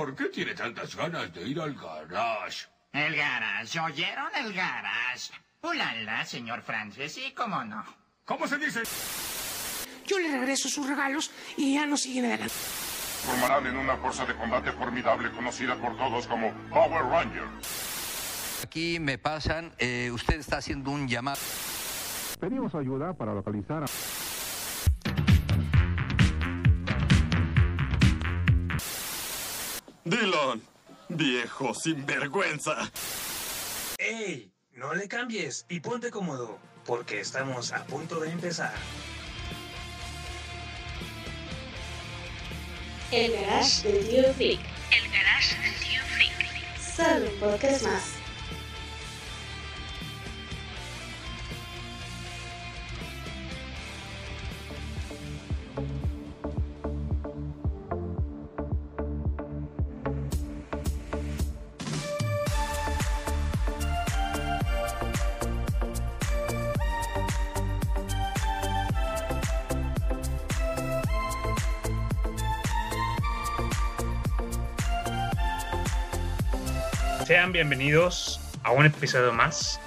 ¿Por qué tiene tantas ganas de ir al garage? El garage, ¿oyeron el garage? Ulala, señor Francis, sí, cómo no. ¿Cómo se dice? Yo le regreso sus regalos y ya no siguen adelante. Formarán en una fuerza de combate formidable conocida por todos como Power Rangers. Aquí me pasan, eh, usted está haciendo un llamado. Pedimos ayuda para localizar a... Dylan, viejo sinvergüenza. ¡Ey! No le cambies y ponte cómodo, porque estamos a punto de empezar. El garage del tío Freak. El garage del tío Freak. Solo un podcast más. Bienvenidos a un episodio más.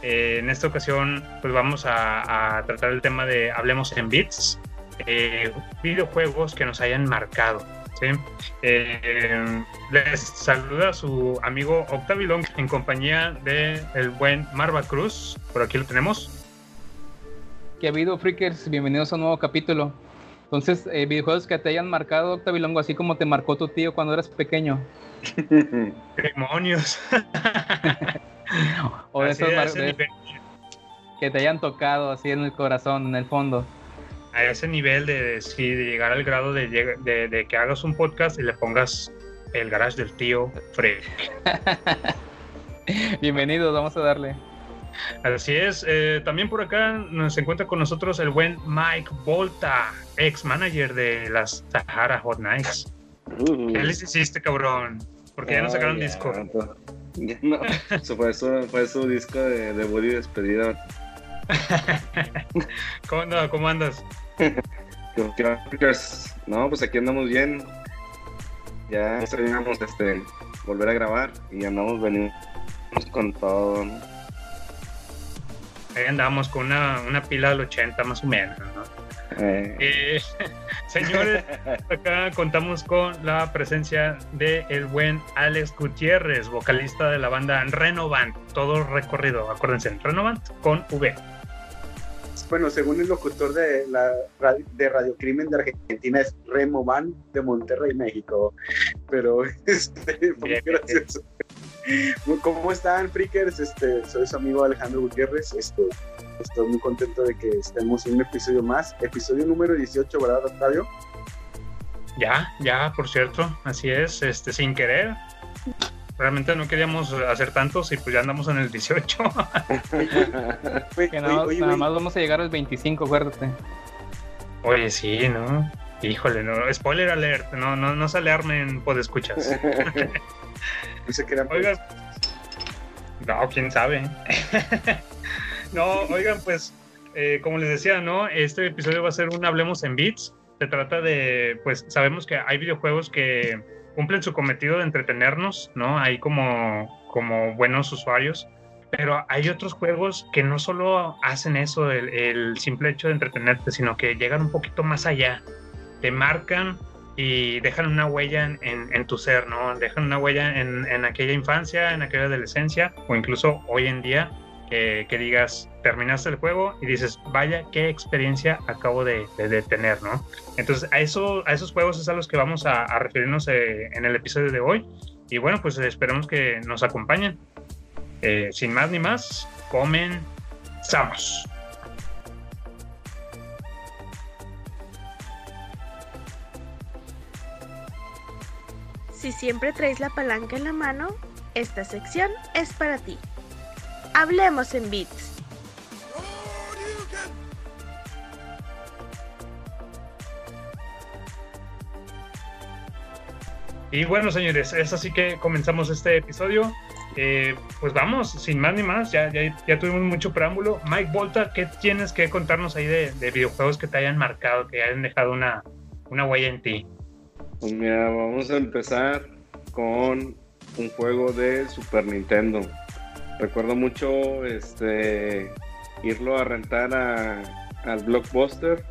Eh, en esta ocasión, pues vamos a, tratar el tema de Hablemos en Bits, eh, videojuegos que nos hayan marcado. Eh, les saluda su amigo Octavilón en compañía de el buen Marva Cruz. Por aquí lo tenemos. ¿Qué ha habido, Freakers? Bienvenidos a un nuevo capítulo. Entonces, eh, videojuegos que te hayan marcado, Octavilongo, así como te marcó tu tío cuando eras pequeño. ¡Demonios! o de esos mar- de- que te hayan tocado así en el corazón, en el fondo. A ese nivel de, sí, de llegar al grado de, de- de que hagas un podcast y le pongas el garage del tío Fred. Bienvenidos, vamos a darle. Así es, eh, también por acá nos encuentra con nosotros el buen Mike Volta, ex manager de las Sahara Hot Nights. ¿Qué les hiciste, cabrón? Porque ya no sacaron ya, disco. pues, ya no, eso fue, su, fue su disco de debut y despedida. ¿Cómo, no, ¿Cómo andas? Freakers, No, pues aquí andamos bien. Ya extrañamos este, volver a grabar y andamos venimos con todo. ¿no? Ahí andamos con una, una pila del 80 más o menos, ¿no? Eh, Eh, señores, acá contamos con la presencia de el buen Alex Gutiérrez, vocalista de la banda Renovant, todo recorrido, acuérdense, Renovant con V. Bueno, según el locutor de, la, de Radio Crimen de Argentina es Remo Van de Monterrey, México. Pero, este, muy gracioso. ¿Cómo están, freakers? Este, soy su amigo Alejandro Gutiérrez. Este, estoy muy contento de que estemos en un episodio más. Episodio número 18, ¿verdad, Octavio? Ya, ya, por cierto, así es, este, sin querer. Realmente no queríamos hacer tantos y pues ya andamos en el 18. Oye, Que nada, oye, nada oye, más vamos a llegar al 25, acuérdate. Oye, sí, ¿no? Híjole, no, spoiler alert, no, no, no se alarmen, escuchas. no se crean, pues, Oigan, no, quién sabe. no, oigan, pues, eh, como les decía, ¿no? Este episodio va a ser un Hablemos en Beats. Se trata de, pues, sabemos que hay videojuegos que cumplen su cometido de entretenernos, ¿no? Hay como, como buenos usuarios. Pero hay otros juegos que no solo hacen eso, el, el simple hecho de entretenerte, sino que llegan un poquito más allá. Te marcan y dejan una huella en, en- en tu ser, ¿no? Dejan una huella en, aquella infancia, en aquella adolescencia, o incluso hoy en día, que, digas, terminaste el juego y dices, vaya, qué experiencia acabo de, de- de tener, ¿no? Entonces, a, eso, a esos juegos es a los que vamos a, referirnos eh, en el episodio de hoy. Y bueno, pues esperemos que nos acompañen. Eh, sin más ni más, comenzamos. Si siempre traes la palanca en la mano, esta sección es para ti. Hablemos en bits. Y bueno, señores, es así que comenzamos este episodio. Eh, pues vamos, sin más ni más, ya, ya, ya tuvimos mucho preámbulo. Mike Volta, ¿qué tienes que contarnos ahí de, de videojuegos que te hayan marcado, que hayan dejado una, una huella en ti? Pues mira, vamos a empezar con un juego de Super Nintendo. Recuerdo mucho este irlo a rentar a, al Blockbuster.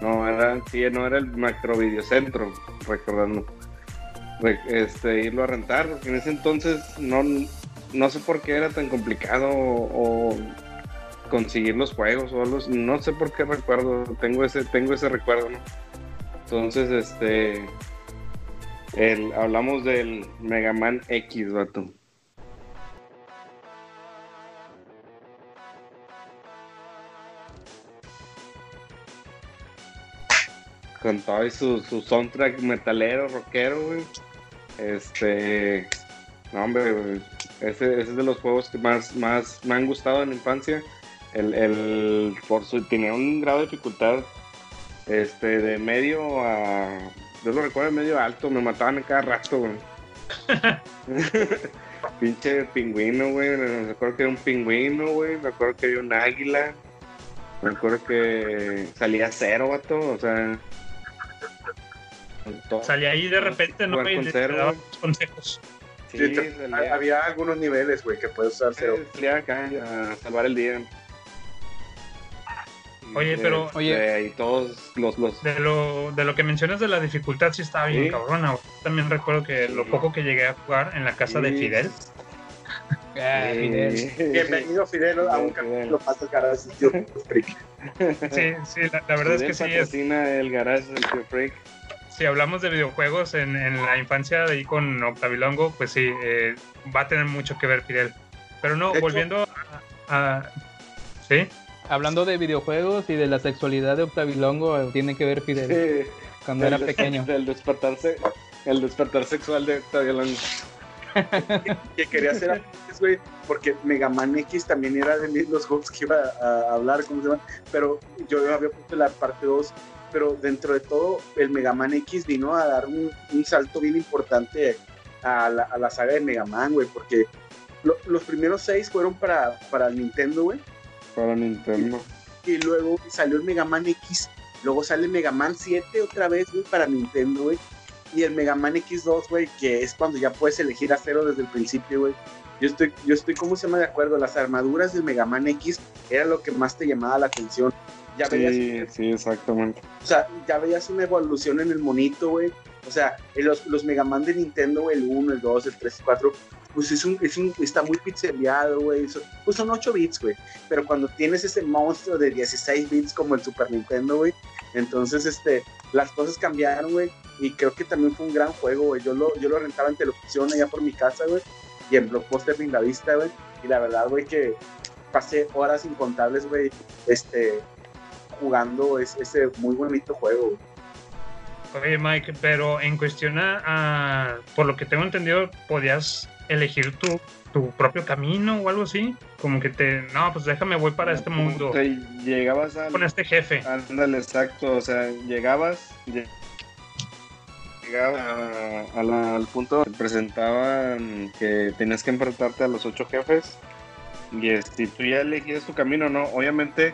No, era, sí, no era el Macro Videocentro, recordando. Re- Este, irlo a rentar, porque en ese entonces no, no sé por qué era tan complicado o, conseguir los juegos o algo, no sé por qué recuerdo, tengo ese, tengo ese recuerdo, ¿no? Entonces, este, el, hablamos del Mega Man X, vato. Con todo su, su soundtrack metalero, rockero, güey. Este, no, hombre, ese es de los juegos que más, más me han gustado en la infancia. El, el, por su, tenía un grado de dificultad este, de medio a. Yo lo recuerdo de medio a alto, me mataban en cada rato, güey. Pinche pingüino, güey. Me acuerdo que era un pingüino, güey. Me acuerdo que había un águila. Me acuerdo que salía cero, vato. O sea. Salía ahí de repente, ¿no? Y daba consejos. Sí, Sí, te- había algunos niveles, güey, que puedes usar cero. salía acá a salvar el día. Oye, pero- Este, Oye. y todos los, los De lo, de lo que mencionas de la dificultad, sí estaba bien Sí. cabrona. También recuerdo que lo poco que llegué a jugar en la casa de. Fidel. Ah, Fidel. Bienvenido, Fidel, a un capítulo más del garage, tío Freak. Sí, sí, la, la verdad es que sí. Es, el garage del Tío Freak. si hablamos de videojuegos en, en la infancia de ahí con Octavilongo, pues sí, eh, va a tener mucho que ver Fidel. Pero no, De hecho- volviendo a, a- ¿Sí? Hablando de videojuegos y de la sexualidad de Octavilongo, eh, tiene que ver Fidel Sí. cuando El era pequeño. El despertar, se- el despertar sexual de Octavio Longo. que quería hacer antes, güey, porque Mega Man X también era de mis- los juegos que iba a, a hablar, ¿cómo se llama? Pero yo había puesto la parte 2, pero dentro de todo, el Mega Man X vino a dar un, un salto bien importante a la, a la saga de Mega Man, güey, porque lo- los primeros seis fueron para, para el Nintendo, güey, Para Nintendo. y luego salió el Mega Man X, luego sale Mega Man 7 otra vez, güey, para Nintendo, güey, y el Mega Man X2, güey, que es cuando ya puedes elegir a cero desde el principio, güey. Yo estoy, yo estoy, ¿cómo se llama? De acuerdo, las armaduras del Mega Man X era lo que más te llamaba la atención. Ya veías, Sí, sí, exactamente. o sea, ya veías una evolución en el monito, güey. O sea, los, los Mega Man de Nintendo, el 1, el 2, el 3, el 4, pues es un, es un, está muy pixeleado, güey. Pues son 8 bits, güey. Pero cuando tienes ese monstruo de 16 bits como el Super Nintendo, güey, entonces, este, las cosas cambiaron, güey. Y creo que también fue un gran juego, güey. Yo lo, yo lo rentaba en televisión allá por mi casa, güey. Y en Blockbuster Vista, güey. Y la verdad, güey, que pasé horas incontables, güey, este, jugando es- ese muy bonito juego, güey. Oye, Mike, pero en cuestión a, a- por lo que tengo entendido, podías elegir tu, tu propio camino o algo así. Como que te, no, pues déjame, voy para este mundo. Llegabas al, Con este jefe. Ándale, exacto. O sea, llegabas. lle- Llegaba a- a la- al punto donde presentaban que tenías que enfrentarte a los ocho jefes. Y este, tú ya elegías tu camino, ¿no? Obviamente,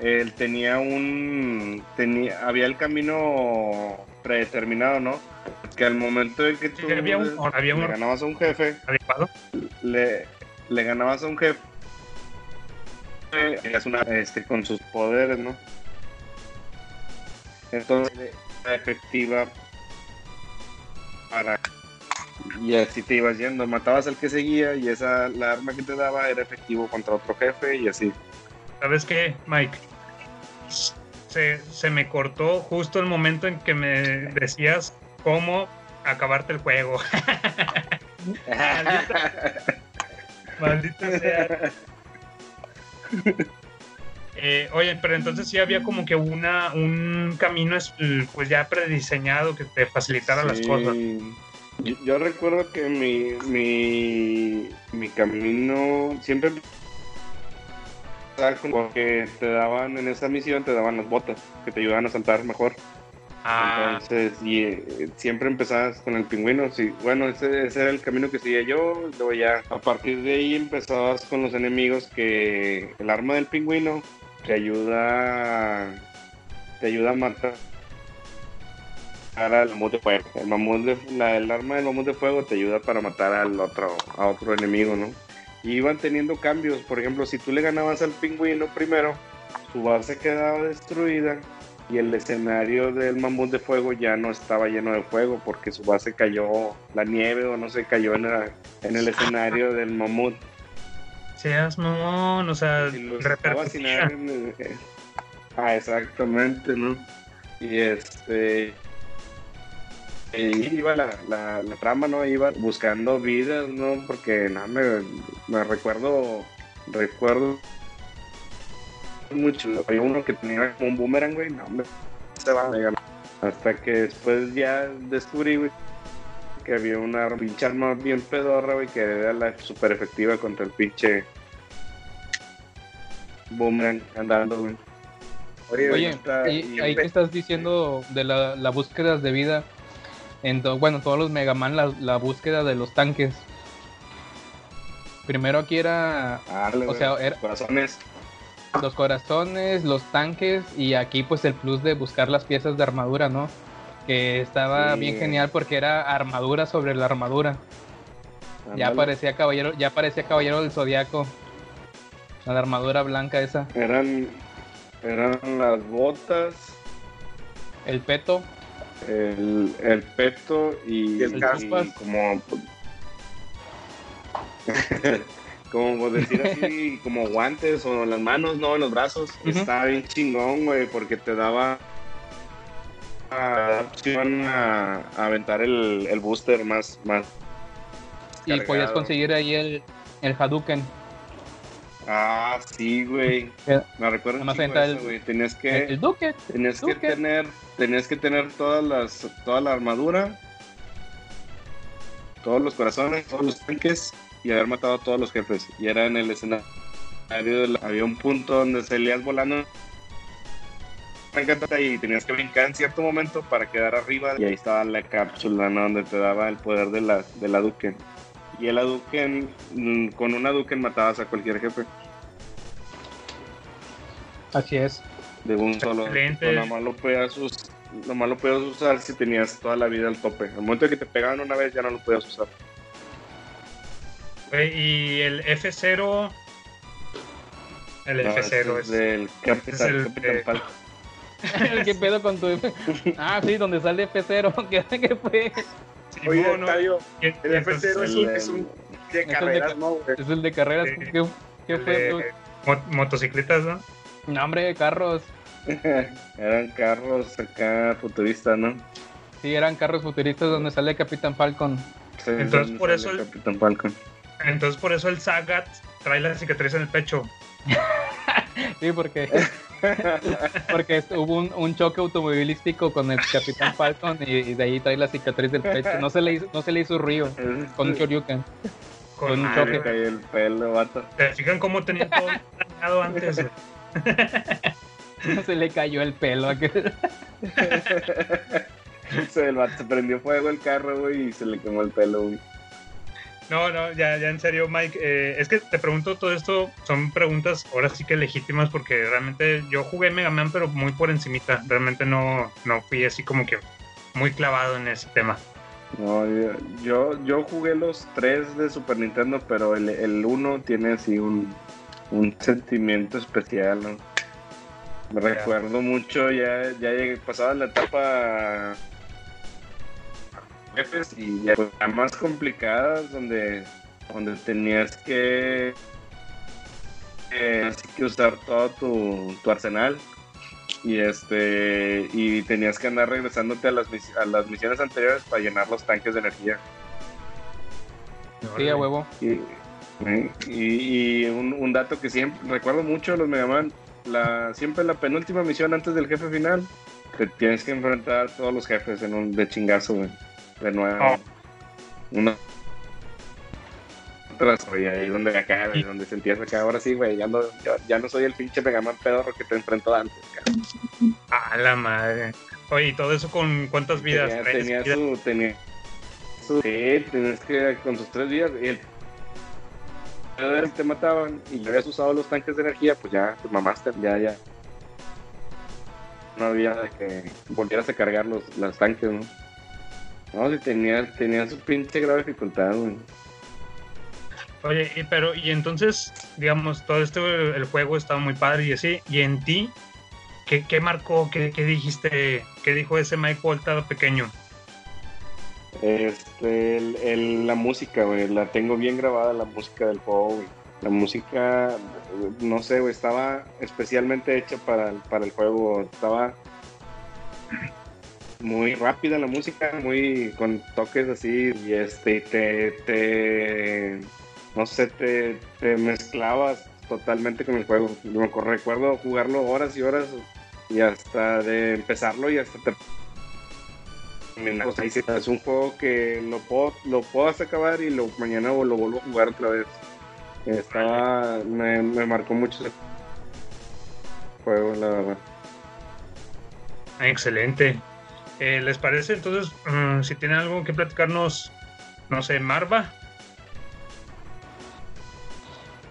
él tenía un. Tenía, había el camino predeterminado, ¿no? Que al momento de que tú había un- había le un- ganabas a un jefe, adecuado. le, le ganabas a un jefe una, este, con sus poderes, ¿no? Entonces, era efectiva para... Y así te ibas yendo, matabas al que seguía y esa, la arma que te daba era efectivo contra otro jefe y así. ¿Sabes qué, Mike? Se, se me cortó justo el momento en que me decías cómo acabarte el juego. Maldita, maldita sea. Eh, oye, pero entonces sí había como que una un camino es- pues ya prediseñado que te facilitara las cosas. Yo, yo recuerdo que mi, mi, mi camino siempre porque te daban en esa misión, te daban las botas que te ayudaban a saltar mejor. Ah, Entonces, y eh, siempre empezabas con el pingüino. Sí, bueno, ese, ese era el camino que seguía yo. Luego ya, a partir de ahí empezabas con los enemigos que el arma del pingüino te ayuda, te ayuda a matar al mamut de fuego. El mamut de, la, el arma del mamut de fuego te ayuda para matar al otro, a otro enemigo, ¿no? Y iban teniendo cambios. Por ejemplo, si tú le ganabas al pingüino primero, su base quedaba destruida y el escenario del mamut de fuego ya no estaba lleno de fuego porque su base cayó, la nieve o no sé, cayó en, la- en el escenario del mamut. Seas mamón, o sea, sin en- eh, Ah, exactamente, ¿no? Y este. Y iba la, la, la trama, ¿no? Iba buscando vidas, ¿no? Porque nada, me, me recuerdo. Recuerdo. Mucho. Había uno que tenía como un boomerang, güey. No, me se va mega- Hasta que después ya descubrí, güey, que había una pinche arma bien pedorra, güey, que era la super efectiva contra el pinche boomerang andando, güey. Oye, y ahí que estás diciendo de la, la búsqueda de vida, en to- bueno, todos los Mega Man, la, la búsqueda de los tanques. Primero aquí era, o sea, era corazones. los corazones, los tanques y aquí pues el plus de buscar las piezas de armadura, ¿no? Que estaba Sí. bien genial porque era armadura sobre la armadura. Ya parecía caballero, ya parecía caballero del zodiaco. La armadura blanca esa. Eran, eran las botas, El peto. El, el peto y, el y como como decir así, como guantes o en las manos, no, en los brazos. Ujú. Estaba bien chingón, güey, porque te daba opción a, a aventar el, el booster más, más Y podías conseguir ahí el, el Hadouken. Ah, sí, güey. Me recuerdo. Tenías que... el, el Duque. Tenías que tener, tenías que tener todas las, toda la armadura, todos los corazones, todos los tanques y haber matado a todos los jefes. Y era en el escenario, de la- había un punto donde salías volando y tenías que brincar en cierto momento para quedar arriba y ahí estaba la cápsula ¿no? donde te daba el poder de la, de la Duken. Y el Hadouken, mm, con una Duken matabas a cualquier jefe Así es. De un solo. Nada más lo podías us- nomás lo podías usar si tenías toda la vida al tope. Al momento de que te pegaban una vez ya no lo podías usar. Güey, y el F0. El No, F0 ese es. del Capitán, es el Capitán de- Falcon. ¿Qué pedo con tu Ah, sí, donde sale F0. ¿Qué, qué fue? Oye, Simón, ¿no? Octavio, el y entonces F0 es un, es un de el de carreras, ca- ¿no, güey? Es el de carreras. Sí. ¿Qué, qué el fue? de mo- motocicletas, ¿no? No, hombre, carros. Eran carros acá futuristas, ¿no? Sí, eran carros futuristas donde sale Capitán Falcon. Sí, Entonces, por eso el- Capitán Falcon. Entonces, por eso el Sagat trae la cicatriz en el pecho. Sí, porque, porque hubo un, un choque automovilístico con el Capitán Falcon y, y de ahí trae la cicatriz del pecho. No se le hizo, no se le hizo río con un Shoryuken. Con un Ah, choque. cayó el pelo, vato. ¿Te fijan cómo tenía todo planeado antes? Se le cayó el pelo. a aquel. se, el vato- se prendió fuego el carro, güey, y se le quemó el pelo, güey. No, no, ya, ya en serio, Mike. eh, es que te pregunto todo esto, son preguntas ahora sí que legítimas porque realmente yo jugué Mega Man, pero muy por encimita. Realmente no, no fui así como que muy clavado en ese tema. No, yo, yo, yo jugué los tres de Super Nintendo, pero el, el uno tiene así un, un sentimiento especial, ¿no? Me recuerdo mucho, ya, ya llegué, pasaba la etapa jefes y ya pues, más complicadas donde, donde tenías que eh, que usar todo tu, tu arsenal y este y tenías que andar regresándote a las, a las misiones anteriores para llenar los tanques de energía Sí, a huevo. y, y- y un, un dato que siempre recuerdo mucho de los Mega Man la siempre la penúltima misión antes del jefe final te tienes que enfrentar a todos los jefes en un de chingazo güey, de nuevo Oh. una tras güey, ahí donde acá güey, donde sentías acá ahora sí güey ya no ya, ya no soy el pinche Mega Man pedorro que te enfrentó antes cabrón. A la madre. Oye, ¿y todo eso con cuántas vidas? tenía, ¿Tres tenía vidas? su tenía su sí, tenías que con sus tres días y el te mataban y ya habías usado los tanques de energía pues ya te mamaste ya ya no había de que volvieras a cargar los, las tanques, ¿no? No, si tenía, tenía su pinche grave dificultad, güey. Oye, y, pero, y entonces, digamos, todo esto, el juego estaba muy padre y así, y en ti, ¿qué, qué marcó? ¿Qué, ¿Qué dijiste? ¿Qué dijo ese Mike Volta pequeño? Este, el, la música, güey, la tengo bien grabada, la música del juego. La música, no sé, güey, estaba especialmente hecha para, para el juego. Estaba muy rápida la música, muy con toques así, y este, te, te, no sé, te, te mezclabas totalmente con el juego. Recuerdo jugarlo horas y horas, y hasta de empezarlo y hasta te. O sea, es un juego que lo puedo, lo puedo hasta acabar y lo, mañana lo vuelvo a jugar otra vez. Estaba, me, me marcó mucho ese juego, la verdad. Excelente. Eh, ¿Les parece entonces, mm, si tienen algo que platicarnos, no sé, Marva?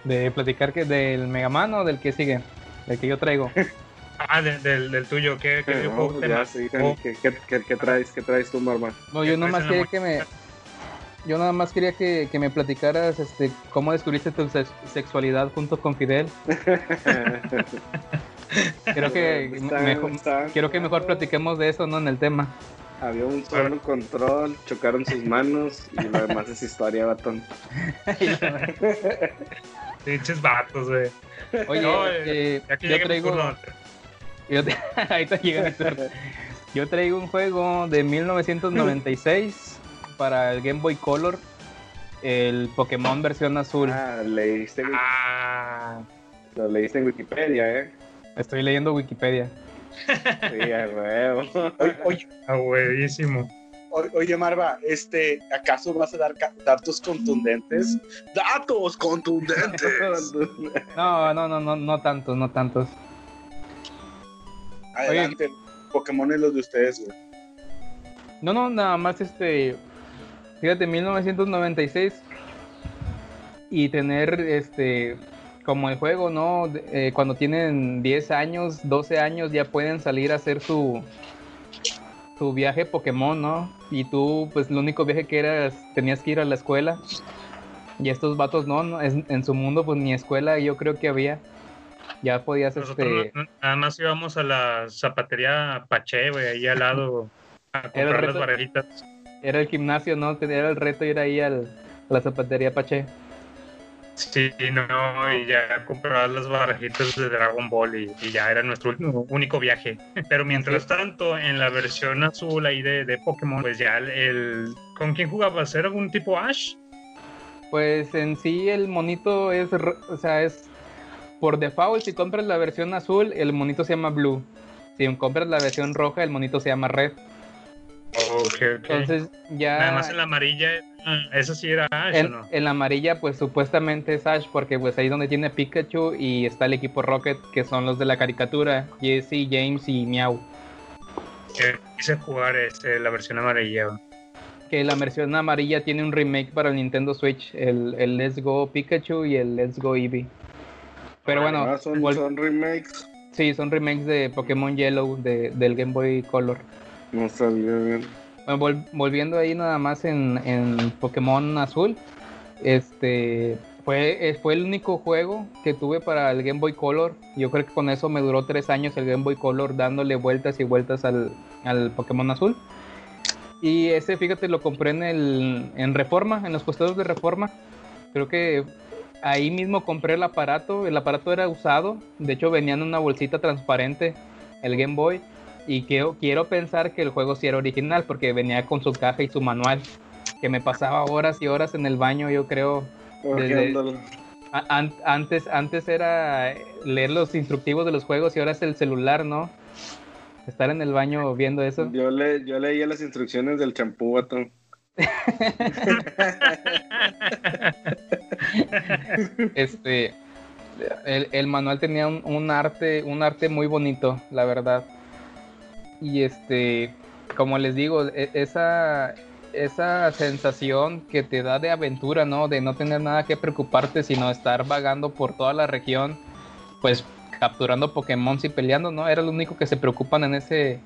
De platicar que del Mega Man o del que sigue, del que yo traigo. Ah, de- del, del tuyo, ¿qué, qué No, videojuego pues ya, sí, oh, ¿qué, qué, qué- qué traes, ¿Qué traes tú, Marma? No, yo nada más quería que me. Yo nada más quería que, que me platicaras este, cómo descubriste tu sex- sexualidad junto con Fidel. Creo que Está- mejor, está- que mejor platiquemos de eso, ¿no? En el tema. Había un solo control, chocaron sus manos y lo demás es historia, batón. Pinches vatos, güey. Oye, No, eh, eh, ya que yo traigo. turno. Yo te- ahorita llega mi turno. Yo traigo un juego de 1996 para el Game Boy Color, el Pokémon versión azul. Ah, leíste, Ah, lo leíste en Wikipedia, ¿eh? Estoy leyendo Wikipedia. Sí, a huevo. Oye, oye, ah, buenísimo. o- oye, Marva, este, ¿acaso vas a dar datos contundentes? ¡Datos contundentes! No, no, no, no, no tantos, no tantos. Adelante, Pokémon es los de ustedes, güey. No, no, nada más este. Fíjate, 1996. Y tener este. Como el juego, ¿no? Eh, cuando tienen 10 años, 12 años, ya pueden salir a hacer su. Su viaje Pokémon, ¿no? Y tú, pues, el único viaje que eras. Tenías que ir a la escuela. Y estos vatos, no, no, es- en su mundo, pues ni escuela yo creo que había. Ya podías, Nosotros este. nada más íbamos a la zapatería Pache, güey, ahí al lado a comprar las barajitas. Era el gimnasio, ¿no? Era el reto ir ahí al, a la zapatería Pache. Sí, no, y ya comprar las barajitas de Dragon Ball y, y ya era nuestro único viaje. Pero mientras tanto, en la versión azul ahí de, de Pokémon, pues ya el, el- ¿Con quién jugabas? ¿Era algún tipo Ash? Pues en sí el monito es, o sea, es por default, si compras la versión azul, el monito se llama Blue. Si compras la versión roja, el monito se llama Red. Ok, ok. Entonces ya Nada más en la amarilla, ah, esa sí era Ash, ¿o en, no? en la amarilla pues supuestamente es Ash porque pues ahí donde tiene Pikachu y está el equipo Rocket que son los de la caricatura, Jesse, James y Meow. Que quise jugar este, la versión amarilla. Que la versión amarilla tiene un remake para el Nintendo Switch, el, el Let's Go Pikachu y el Let's Go Eevee. Pero bueno, Ah, son, remakes. Sí, son remakes de Pokémon Yellow de- del Game Boy Color. No sabía bien. Bueno, vol- volviendo ahí nada más en, en Pokémon Azul, este fue, eh, fue el único juego que tuve para el Game Boy Color. Yo creo que con eso me duró tres años el Game Boy Color dándole vueltas y vueltas al, al Pokémon Azul. Y ese, fíjate, lo compré en, el, en Reforma, en los puestos de Reforma. Creo que ahí mismo compré el aparato. El aparato era usado. De hecho, venía en una bolsita transparente el Game Boy. Y quiero, quiero pensar que el juego sí era original porque venía con su caja y su manual. Que me pasaba horas y horas en el baño, yo creo. desde- an- antes, antes era leer los instructivos de los juegos y ahora es el celular, ¿no? Estar en el baño viendo eso. Yo, le, yo leía las instrucciones del champú, vato. Este, el, manual tenía un, un arte, un arte muy bonito, la verdad. Y este, como les digo, e- esa, esa sensación que te da de aventura, ¿no? De no tener nada que preocuparte, sino estar vagando por toda la región, pues capturando Pokémon y peleando, ¿no? Era lo único que se preocupan en ese,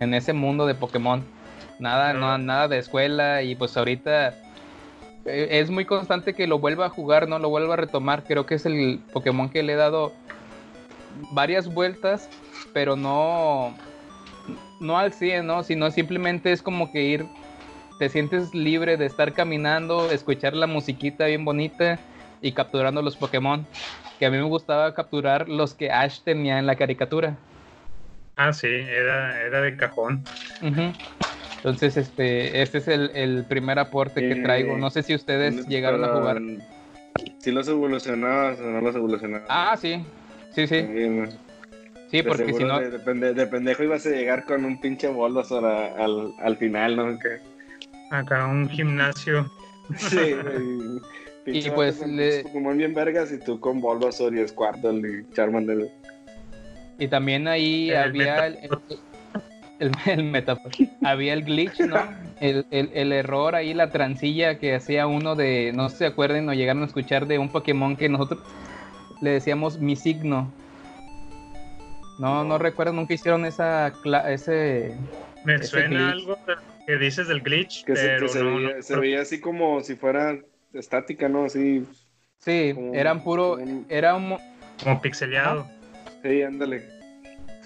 en ese mundo de Pokémon. Nada, no, nada de escuela y pues ahorita eh, es muy constante que lo vuelva a jugar, ¿no? Lo vuelva a retomar. Creo que es el Pokémon que le he dado varias vueltas, pero no, no al 100, ¿no? Sino simplemente es como que ir, te sientes libre de estar caminando, escuchar la musiquita bien bonita y capturando los Pokémon. Que a mí me gustaba capturar los que Ash tenía en la caricatura. Ah, sí, era, era de cajón. Entonces, este, este es el, el primer aporte que Eh, traigo. No sé si ustedes llegaron a jugar. Si los evolucionabas o no los evolucionabas. Ah, sí. Sí, sí. Sí, De porque si no. De, de de pendejo ibas a llegar con un pinche a- al, al final, ¿no? Que- Acá un gimnasio. Sí, Y pues le- Pokémon bien vergas y tú con Bulbasaur y Squirtle y Charmander. Y también ahí El había el, el, el Metapod. había el glitch, ¿no? El, el, el error ahí, la transilla que hacía uno de, no sé si se acuerden o llegaron a escuchar de un Pokémon que nosotros le decíamos mi signo. No, no recuerdo, nunca hicieron esa cla- ese Me ese suena glitch. algo que dices del glitch, Que, se, pero que se, no, veía, no- se veía así como si fuera estática, ¿no? Así. Sí, como- eran puro, era un, mo- como pixeleado. Sí, ándale.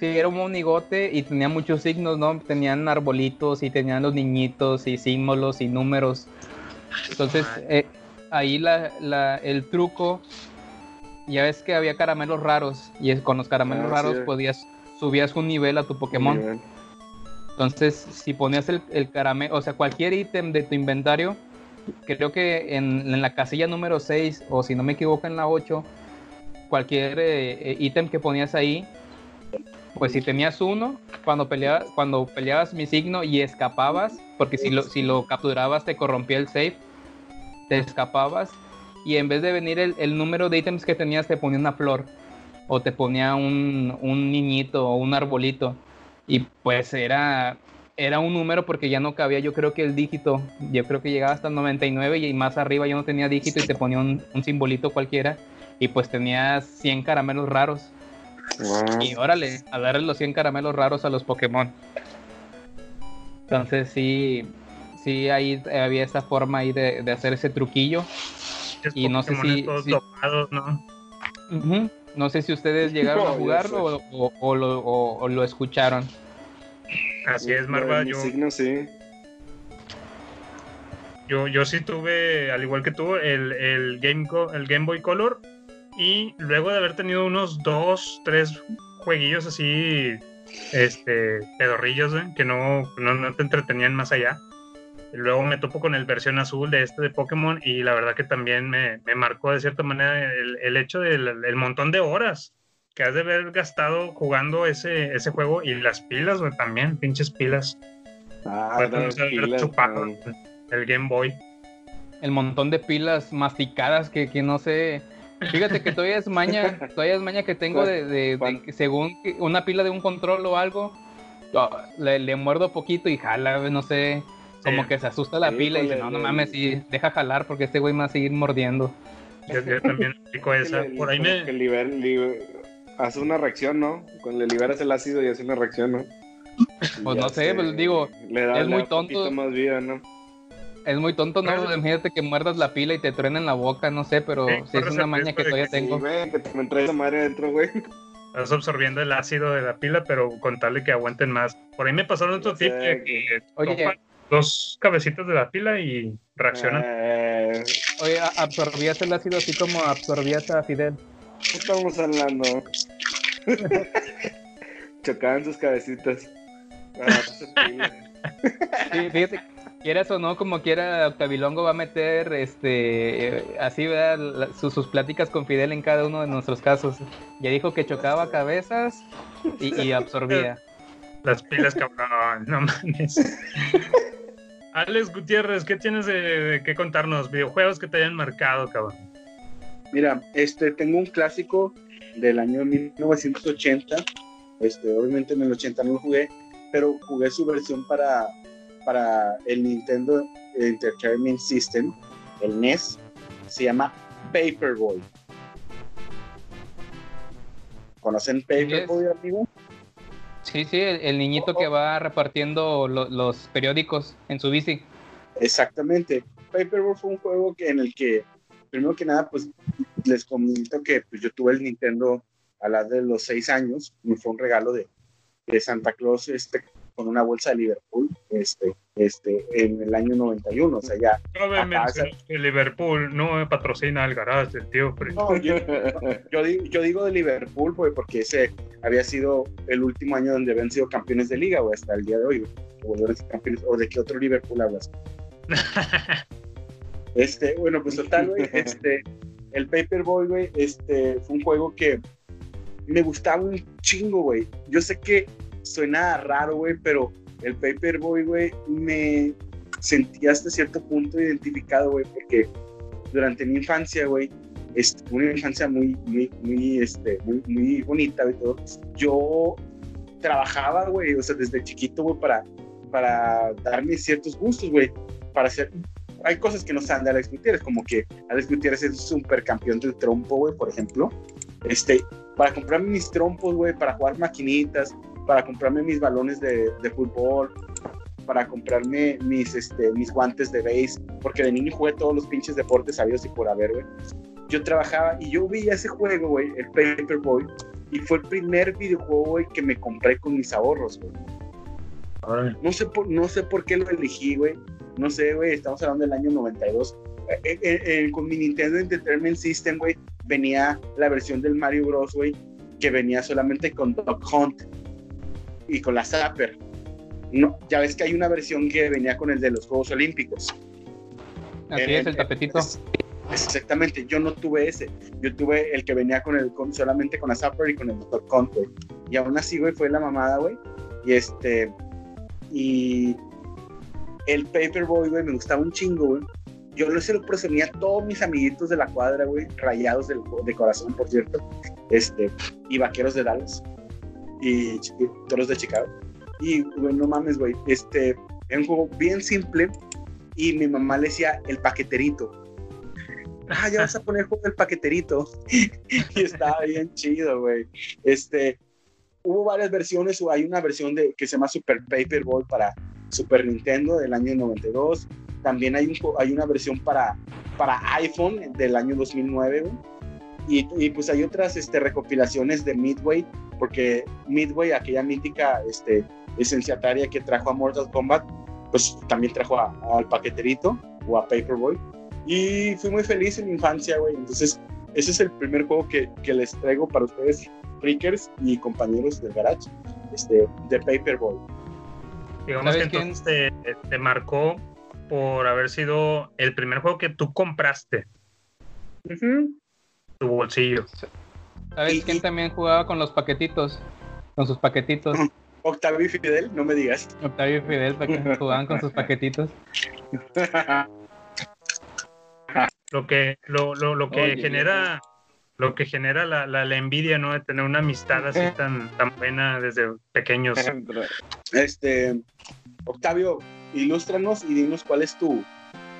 Sí, era un monigote y tenía muchos signos, ¿no? Tenían arbolitos y tenían los niñitos y símbolos y números. Entonces, eh, ahí la, la- el truco, ya ves que había caramelos raros y con los caramelos Ah, raros sí. podías, subías un nivel a tu Pokémon. Entonces, si ponías el, el caramelo, o sea, cualquier ítem de tu inventario, creo que en, en la casilla número 6, o si no me equivoco en la 8, cualquier eh, eh, ítem que ponías ahí, pues si tenías uno, cuando peleabas, cuando peleabas mi signo y escapabas, porque si lo, si lo capturabas te corrompía el save, te escapabas y en vez de venir el, número de ítems que tenías te ponía una flor o te ponía un, un niñito o un arbolito y pues era era un número porque ya no cabía yo creo que el dígito yo creo que llegaba hasta el 99 y más arriba ya no tenía dígito y te ponía un, un simbolito cualquiera y pues tenías 100 caramelos raros y órale, a darle los 100 caramelos raros a los Pokémon. Entonces sí, sí ahí había esa forma ahí de, de hacer ese truquillo. Y no sé si, todos si- dopados, ¿no? Sé si ustedes llegaron No, a jugarlo o, o- o lo, o- o lo escucharon. Así es, Marva. Yo, signo, sí. yo, yo sí tuve, al igual que tú, el, el, Game, Co- el Game Boy Color. Y luego de haber tenido unos dos, tres jueguillos así, este, pedorrillos, ¿eh? que no, no, no te entretenían más allá. Y luego me topo con el versión azul de este de Pokémon y la verdad que también me, me marcó de cierta manera el, el hecho del el montón de horas que has de haber gastado jugando ese, ese juego y las pilas, güey, también, pinches pilas. Ah, pilas, el Game Boy. El montón de pilas masticadas que, que no sé. Fíjate que todavía es maña, todavía es maña que tengo de, de- de que según una pila de un control o algo, ah, le, le muerdo poquito y jala, no sé, como Sí. que se asusta la Sí, pila y dice, no, no mames, sí, deja jalar porque este güey me va a seguir mordiendo. Yo, yo también aplico esa. Por ahí me. que liber- liber- hace una reacción, ¿no? Cuando le liberas el ácido y hace una reacción, ¿no? Pues Ya no sé, se- pues digo, le da, es le muy da tonto. poquito más vida, ¿no? Es muy tonto, ¿no? Imagínate que muerdas la pila y te truena en la boca, no sé, pero Sí, sí es una maña que todavía que tengo. Sí, güey, que te me traes esa madre adentro, güey. Estás absorbiendo el ácido de la pila, pero con tal de que aguanten más. Por ahí me pasaron otro tip de que Oye. topan dos cabecitas de la pila y reaccionan. Eh, Oye, absorbías el ácido así como absorbías a Fidel. ¿qué estamos hablando? Chocaban sus cabecitas. Ah, pues, Sí, fíjate, quieras o no, como quiera, Octavilongo va a meter este así ¿verdad? La- sus, sus pláticas con Fidel en cada uno de nuestros casos. Ya dijo que chocaba cabezas y, y absorbía. Las pilas, cabrón, no mames. Alex Gutiérrez, ¿qué tienes de, de qué contarnos? Videojuegos que te hayan marcado, cabrón. Mira, este, tengo un clásico del año 1980. Este, obviamente en el 80 no lo jugué, pero jugué su versión para, para el Nintendo Entertainment System, el NES. Se llama Paperboy. ¿Conocen Paperboy, amigo? Sí, sí, el, el niñito que va repartiendo lo- los periódicos en su bici. Exactamente. Paperboy fue un juego que, en el que, primero que nada, pues les comento que pues, yo tuve el Nintendo a la de los seis años. Me fue un regalo de, de Santa Claus este, con una bolsa de Liverpool este, este, en el año 91. O sea, ya. Cabe mencionar que Liverpool no patrocina el garage del tío. No, yo, yo digo, yo digo de Liverpool, güey, porque ese había sido el último año donde habían sido campeones de liga, güey, hasta el día de hoy, güey. campeones. ¿O de qué otro Liverpool hablas? Este, bueno, pues total, güey, este, el Paperboy, güey, este, fue un juego que me gustaba un chingo, güey. Yo sé que suena raro, güey, pero el Paperboy, güey, me sentía hasta cierto punto identificado, güey, porque durante mi infancia, güey, este, una infancia muy, muy, muy, este, muy, muy bonita y todo. Yo trabajaba, güey, o sea, desde chiquito, güey, para, para darme ciertos gustos, güey, para hacer... Hay cosas que no saben de Alex Gutiérrez, como que Alex Gutiérrez es supercampeón del trompo, güey, por ejemplo. Este, para comprarme mis trompos, güey, para jugar maquinitas, para comprarme mis balones de, de fútbol, para comprarme mis, este, mis guantes de base, porque de niño jugué todos los pinches deportes sabidos y por haber, güey. Yo trabajaba y yo vi ese juego, güey, el Paperboy, y fue el primer videojuego, güey, que me compré con mis ahorros, güey. No sé, por, no sé por qué lo elegí, güey. No sé, güey, estamos hablando del año 92. Eh, eh, eh, con mi Nintendo Entertainment System, güey, venía la versión del Mario Bros, güey, que venía solamente con Duck Hunt y con la Zapper. No, ya ves que hay una versión que venía con el de los Juegos Olímpicos. Así es, el tapetito. es- exactamente, yo no tuve ese. Yo tuve el que venía con el con, solamente con la Zapper y con el Hunt, güey. Y aún así, güey, fue la mamada, güey. Y este. Y el Paperboy, güey, me gustaba un chingo, güey. Yo lo se lo presumía a todos mis amiguitos de la cuadra, güey, rayados del- de corazón, por cierto. Este, y vaqueros de Dallas. Y, toros de Chicago. Y, güey, no mames, güey. Este, era un juego bien simple. Y mi mamá le decía el paqueterito. Ah, ya vas a poner juego del paqueterito. y estaba bien chido, güey. Este, hubo varias versiones. Hay una versión de, que se llama Super Paperboy para Super Nintendo del año 92. También hay, un, hay una versión para, para iPhone del año 2009. güey. Y, y, pues hay otras este, recopilaciones de Midway, porque Midway, aquella mítica este, licenciataria que trajo a Mortal Kombat, pues también trajo al paqueterito o a Paperboy. Y fui muy feliz en mi infancia, güey. Entonces, ese es el primer juego que, que les traigo para ustedes, freakers y compañeros del garage, este, de Paperboy. Digamos que entonces te, te marcó por haber sido el primer juego que tú compraste. Tu bolsillo. ¿Sabes quién también jugaba con los paquetitos? Con sus paquetitos. Octavio y Fidel, no me digas. Octavio y Fidel jugaban con sus paquetitos. Lo que, lo, lo, lo que Oye, genera, lo que genera la, la, la envidia, ¿no? De tener una amistad así tan, tan buena desde pequeños. Este, Octavio, ilústranos y dinos cuál es tu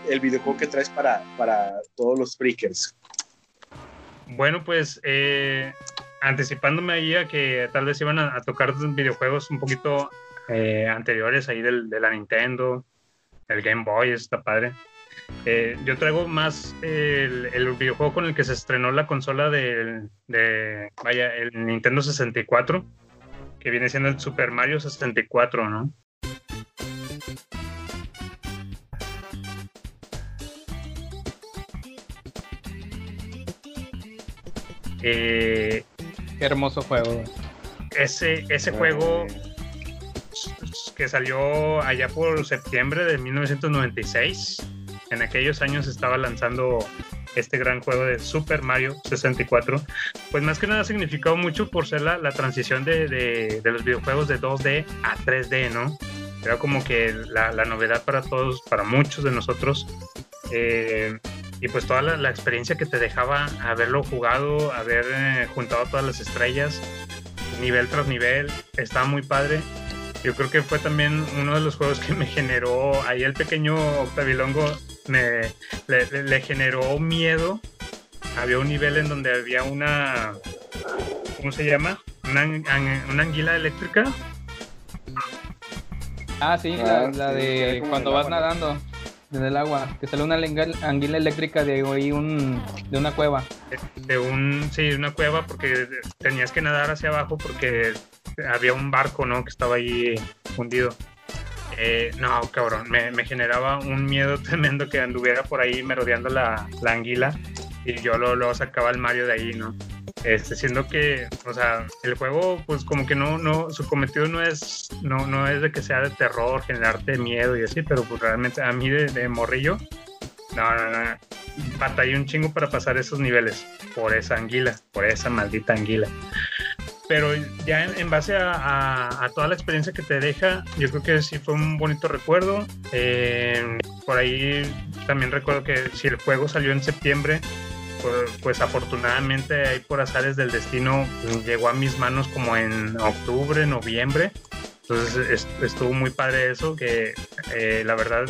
el videojuego que traes para, para todos los freakers. Bueno, pues eh, anticipándome ahí a que tal vez iban a, tocar videojuegos un poquito eh, anteriores ahí del, de la Nintendo, el Game Boy, está padre. Eh, yo traigo más el, el, videojuego con el que se estrenó la consola del, de, vaya, el Nintendo 64, que viene siendo el Super Mario 64, ¿no? Eh, Qué hermoso juego. Ese, ese juego que salió allá por septiembre de 1996. En aquellos años estaba lanzando este gran juego de Super Mario 64. Pues más que nada ha significado mucho por ser la, la transición de, de, de, los videojuegos de 2D a 3D, ¿no? Era como que la, la novedad para todos, para muchos de nosotros. Eh, y pues toda la, la, experiencia que te dejaba haberlo jugado, haber eh, juntado todas las estrellas, nivel tras nivel, estaba muy padre. Yo creo que fue también uno de los juegos que me generó, ahí el pequeño Octavilongo me, le, le, le generó miedo. Había un nivel en donde había una, ¿cómo se llama? Una, an- una anguila eléctrica. Ah, sí, Ah, la, la sí, que de cuando vas agua, ¿no? nadando en el agua, que sale una anguila eléctrica de ahí un, de una cueva. de un sí una cueva porque tenías que nadar hacia abajo porque había un barco no que estaba ahí hundido. Eh, no cabrón me, me generaba un miedo tremendo que anduviera por ahí merodeando la, la anguila y yo lo, lo sacaba al Mario de ahí no este, siendo que, o sea, el juego, pues como que no, no, su cometido no es, no, no es de que sea de terror, generarte miedo y así, pero pues realmente a mí de, de morrillo, no, no, no, batallé un chingo para pasar esos niveles por esa anguila, por esa maldita anguila. Pero ya en, en base a, a- a toda la experiencia que te deja, yo creo que sí fue un bonito recuerdo. Eh, por ahí también recuerdo que si el juego salió en septiembre, pues, afortunadamente ahí por azares del destino llegó a mis manos como en octubre, noviembre. Entonces es- estuvo muy padre eso, que eh, la verdad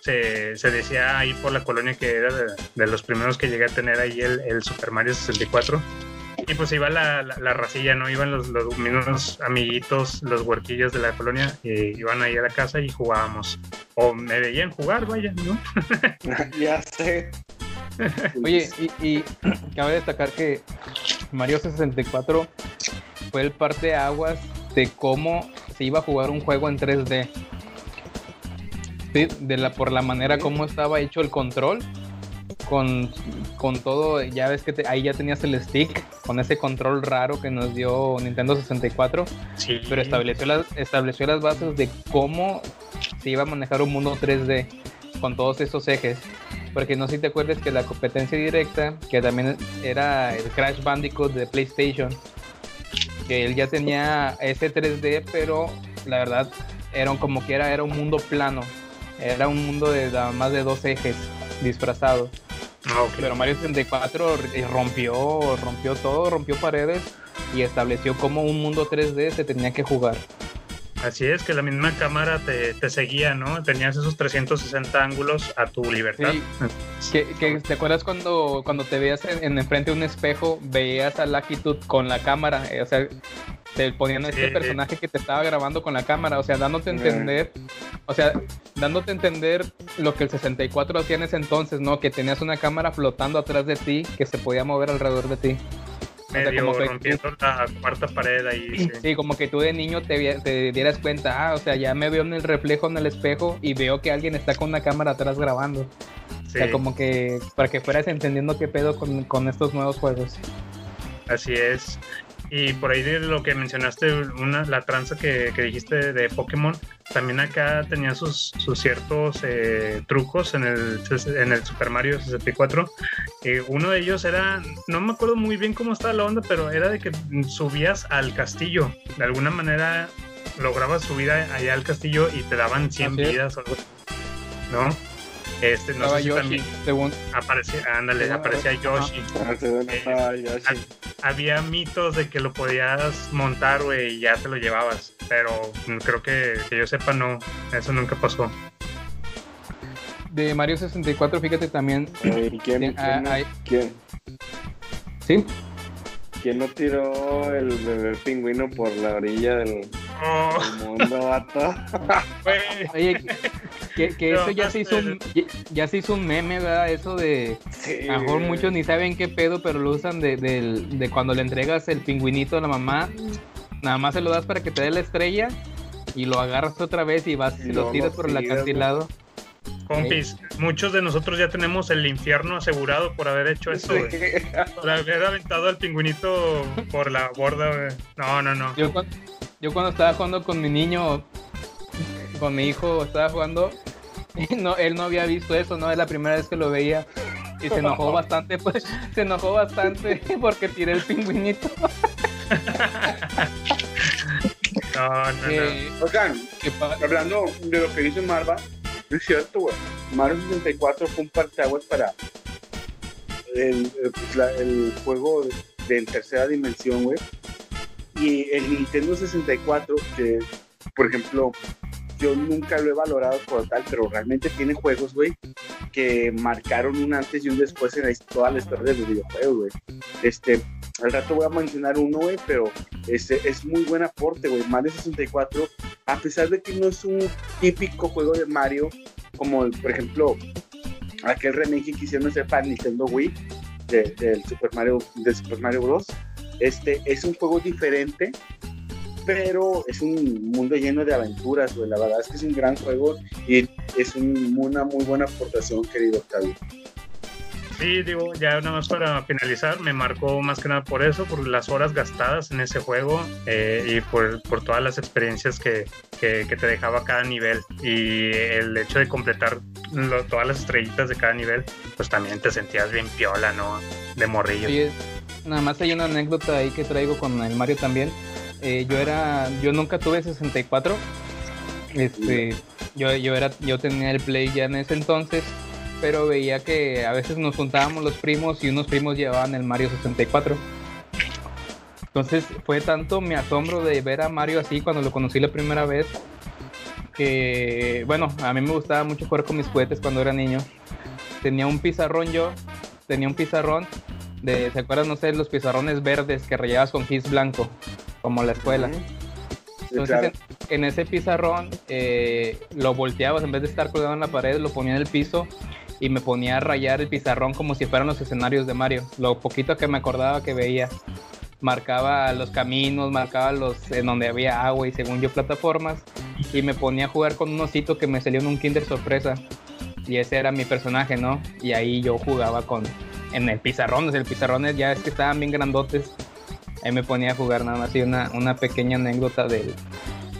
se, se decía ahí por la colonia que era de, los primeros que llegué a tener ahí el, el Super Mario 64. Y pues iba la, la, la racilla, ¿no? Iban los, los mismos amiguitos, los huerquillos de la colonia, y iban ahí a la casa y jugábamos. O me veían jugar, vaya, ¿no? ya sé. Oye, y, y cabe destacar que Mario 64 fue el parteaguas de cómo se iba a jugar un juego en 3D. Sí, de la, por la manera como estaba hecho el control. Con, con todo, ya ves que te- ahí ya tenías el stick, con ese control raro que nos dio Nintendo 64. Sí. Pero estableció las, estableció las bases de cómo se iba a manejar un mundo 3D con todos esos ejes. Porque no sé si te acuerdas que la competencia directa, que también era el Crash Bandicoot de PlayStation, que él ya tenía ese 3D, pero la verdad era como que era, era un mundo plano. Era un mundo de más de dos ejes disfrazado. Pero Mario 64 r- rompió, rompió todo, rompió paredes y estableció cómo un mundo 3D se tenía que jugar. Así es, que la misma cámara te, te seguía, ¿no? Tenías esos 360 ángulos a tu libertad. Sí. Que, que- ¿Te acuerdas cuando, cuando te veías en, en enfrente de un espejo, veías a Tooth con la cámara? Eh, o sea, te ponían a este Sí. personaje que te estaba grabando con la cámara, o sea, dándote a entender, o sea, dándote a entender lo que el 64 hacía en ese entonces, ¿no? Que tenías una cámara flotando atrás de ti que se podía mover alrededor de ti. O sea, Medio como que- rompiendo la cuarta pared ahí. sí. Sí, como que tú de niño te, te dieras cuenta, ah, o sea, ya me veo en el reflejo en el espejo y veo que alguien está con una cámara atrás grabando. O sea, como que para que fueras entendiendo qué pedo con, con estos nuevos juegos. Así es. Y por ahí de lo que mencionaste, una, la tranza que, que dijiste de Pokémon, también acá tenía sus, sus ciertos eh, trucos en el, en el Super Mario 64. Eh, uno de ellos era, no me acuerdo muy bien cómo estaba la onda, pero era de que subías al castillo. De alguna manera lograbas subir a- allá al castillo y te daban 100 Así es. vidas o algo. ¿No? Este, no Estaba sé si Yoshi, también según. aparecía, ándale, Según- aparecía Yoshi. Ah, hab- había mitos de que lo podías montar, güey, y ya te lo llevabas. Pero creo que, que yo sepa, no. Eso nunca pasó. De Mario 64, fíjate también. Eh, ¿y quién, Sí, quién ah, no- hay- quién- Sí. quién no tiró el bebé pingüino por la orilla del, Oh. del mundo, vato? Oye, que, que eso ya se hizo un, ya, ya se hizo un meme, ¿verdad? Eso de. a lo mejor muchos ni saben qué pedo, pero lo usan de, del- de cuando le entregas el pingüinito a la mamá. Nada más se lo das para que te dé la estrella y lo agarras otra vez y vas y, Y lo tiras por el acantilado. Compis, muchos de nosotros ya tenemos el infierno asegurado por haber hecho eso, güey. Por haber aventado al pingüinito por la borda, güey. No, no, no. Yo, yo cuando estaba jugando con mi niño, con mi hijo, estaba jugando, y no, él no había visto eso, ¿no? Es la primera vez que lo veía. Y se enojó bastante, pues, se enojó bastante porque tiré el pingüinito. No, no, Que- Oigan, hablando de lo que dice Marva, es cierto, güey. Mario 64 fue un parteaguas para el, eh, pues, la- el juego de, en tercera dimensión, güey. Y el Nintendo 64, que, por ejemplo, yo nunca lo he valorado por tal, pero realmente tiene juegos, güey, que marcaron un antes y un después en toda la historia de los videojuegos, güey. Este, al rato voy a mencionar uno, güey, pero este es muy buen aporte, güey. Mario 64, a pesar de que no es un típico juego de Mario, como por ejemplo aquel remake que quisieron hacer para Nintendo Wii de- del Super Mario del Super Mario Bros. Este es un juego diferente, pero es un mundo lleno de aventuras, güey. La verdad es que es un gran juego y es un- una muy buena aportación, querido Octavio. Sí, digo, ya nada más para finalizar, me marcó más que nada por eso, por las horas gastadas en ese juego eh, y por, por todas las experiencias que, que- que te dejaba cada nivel. Y el hecho de completar lo- todas las estrellitas de cada nivel, pues también te sentías bien piola, ¿no? De morrillo. Oye, nada más hay una anécdota ahí que traigo con el Mario también. Eh, yo era, yo nunca tuve 64. Este, yo, yo era, yo tenía el Play ya en ese entonces, pero veía que a veces nos juntábamos los primos y unos primos llevaban el Mario 64. Entonces fue tanto mi asombro de ver a Mario así cuando lo conocí la primera vez que, bueno, a mí me gustaba mucho jugar con mis juguetes cuando era niño. Tenía un pizarrón yo, tenía un pizarrón de, ¿se acuerdan, no sé, los pizarrones verdes que rellevas con gis blanco, como la escuela? Entonces, claro. en, en ese pizarrón eh, lo volteabas, en vez de estar colgado en la pared, lo ponía en el piso y me ponía a rayar el pizarrón como si fueran los escenarios de Mario. Lo poquito que me acordaba que veía. Marcaba los caminos, marcaba los en donde había agua y según yo plataformas. Y me ponía a jugar con un osito que me salió en un Kinder sorpresa. Y ese era mi personaje, ¿no? Y ahí yo jugaba con. En el pizarrón, sea, el pizarrón ya es que estaban bien grandotes. Ahí me ponía a jugar nada más y una, una pequeña anécdota del,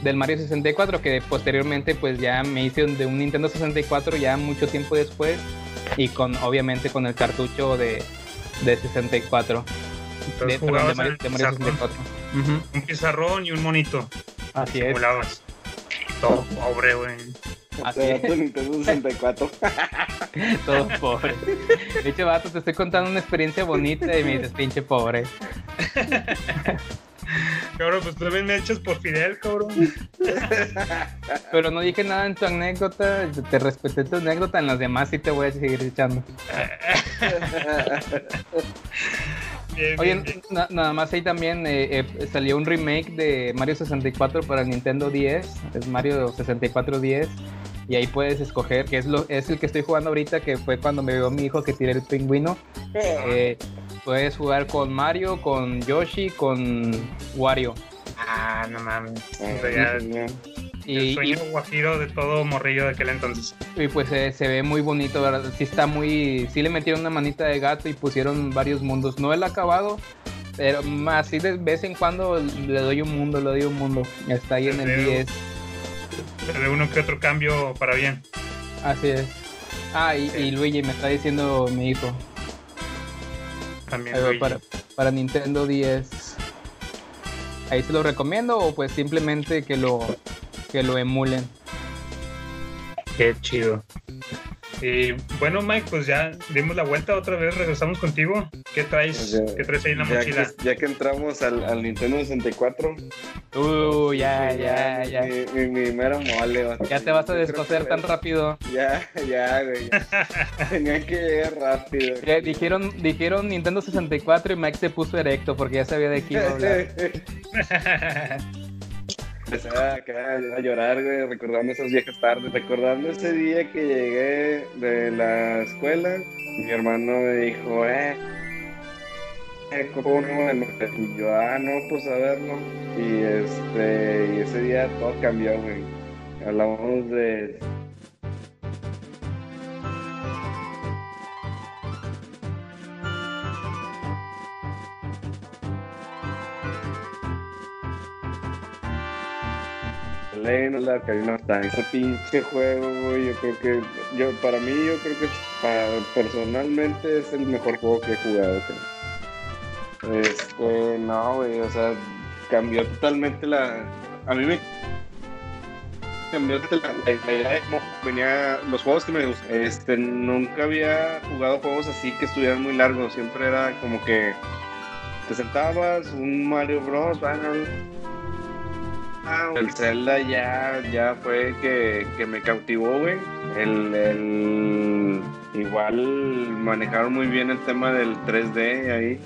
del Mario 64 que posteriormente pues ya me hice de un Nintendo 64 ya mucho tiempo después y con obviamente con el cartucho de, de 64 Entonces de, perdón, jugabas de Mario, en de Mario pizarrón. 64 Ujú. Un pizarrón y un monito. Así es. Todo pobre, güey. Así tu Nintendo 64. todo pobre. De hecho vato te estoy contando una experiencia bonita y me dices pinche pobre. Cabrón, pues también me echas por Fidel, cabrón. pero no dije nada en tu anécdota. Te respeté tu anécdota en las demás sí te voy a seguir echando. Bien, Oye, bien, bien. na- nada más ahí también eh, eh, salió un remake de Mario 64 para el Nintendo 10, es Mario 64 10, y ahí puedes escoger, que es, lo, es el que estoy jugando ahorita, que fue cuando me vio mi hijo que tiré el pingüino. Eh, puedes jugar con Mario, con Yoshi, con Wario. Ah, no mames. Eh. Y, el y- sueño guajiro de todo morrillo de aquel entonces. y pues eh, se ve muy bonito, ¿verdad? Sí está muy... Sí le metieron una manita de gato y pusieron varios mundos. No el acabado, pero más así de vez en cuando le doy un mundo, le doy un mundo. Está ahí en el Deseo. 10. Ve uno que otro cambio para bien. Así es. Ah, y, y Luigi me está diciendo mi hijo. También. Luigi. para, para Nintendo 10. Ahí se lo recomiendo o pues simplemente que lo que lo emulen. Qué chido. Y bueno, Mike, pues ya dimos la vuelta otra vez, regresamos contigo. ¿Qué traes? Ya- ¿Qué traes ahí en la ya mochila? Que, ya que entramos al, al Nintendo 64. Uh, ya, ya, ya. Mi, mi, mi mero mole. Ya te vas a descoser tan rápido. Ya, ya, güey. ya. Tenía que llegar rápido. Ya dijeron, dijeron Nintendo 64 y Mike se puso erecto porque ya sabía de qué iba a hablar. Empecé acá a llorar, güey, recordando esas viejas tardes, recordando ese día que llegué de la escuela. Mi hermano me dijo, eh, eh, ¿cómo no? Y yo, ah, no, pues a verlo. Y este, y ese día todo cambió, güey. Hablamos de The Ocarina of Time. Ese pinche juego, güey, yo creo que, yo, para mí, yo creo que para- personalmente es el mejor juego que he jugado, creo. Este, no, o sea, cambió totalmente la, a mí me cambió la, la idea de cómo venía los juegos que me gustan. Este, nunca había jugado juegos así que estuvieran muy largos, siempre era como que te sentabas, un Mario Bros, bueno, Ah, el Zelda ya, ya fue que, que me cautivó, güey. El, el- igual manejaron muy bien el tema del 3D ahí.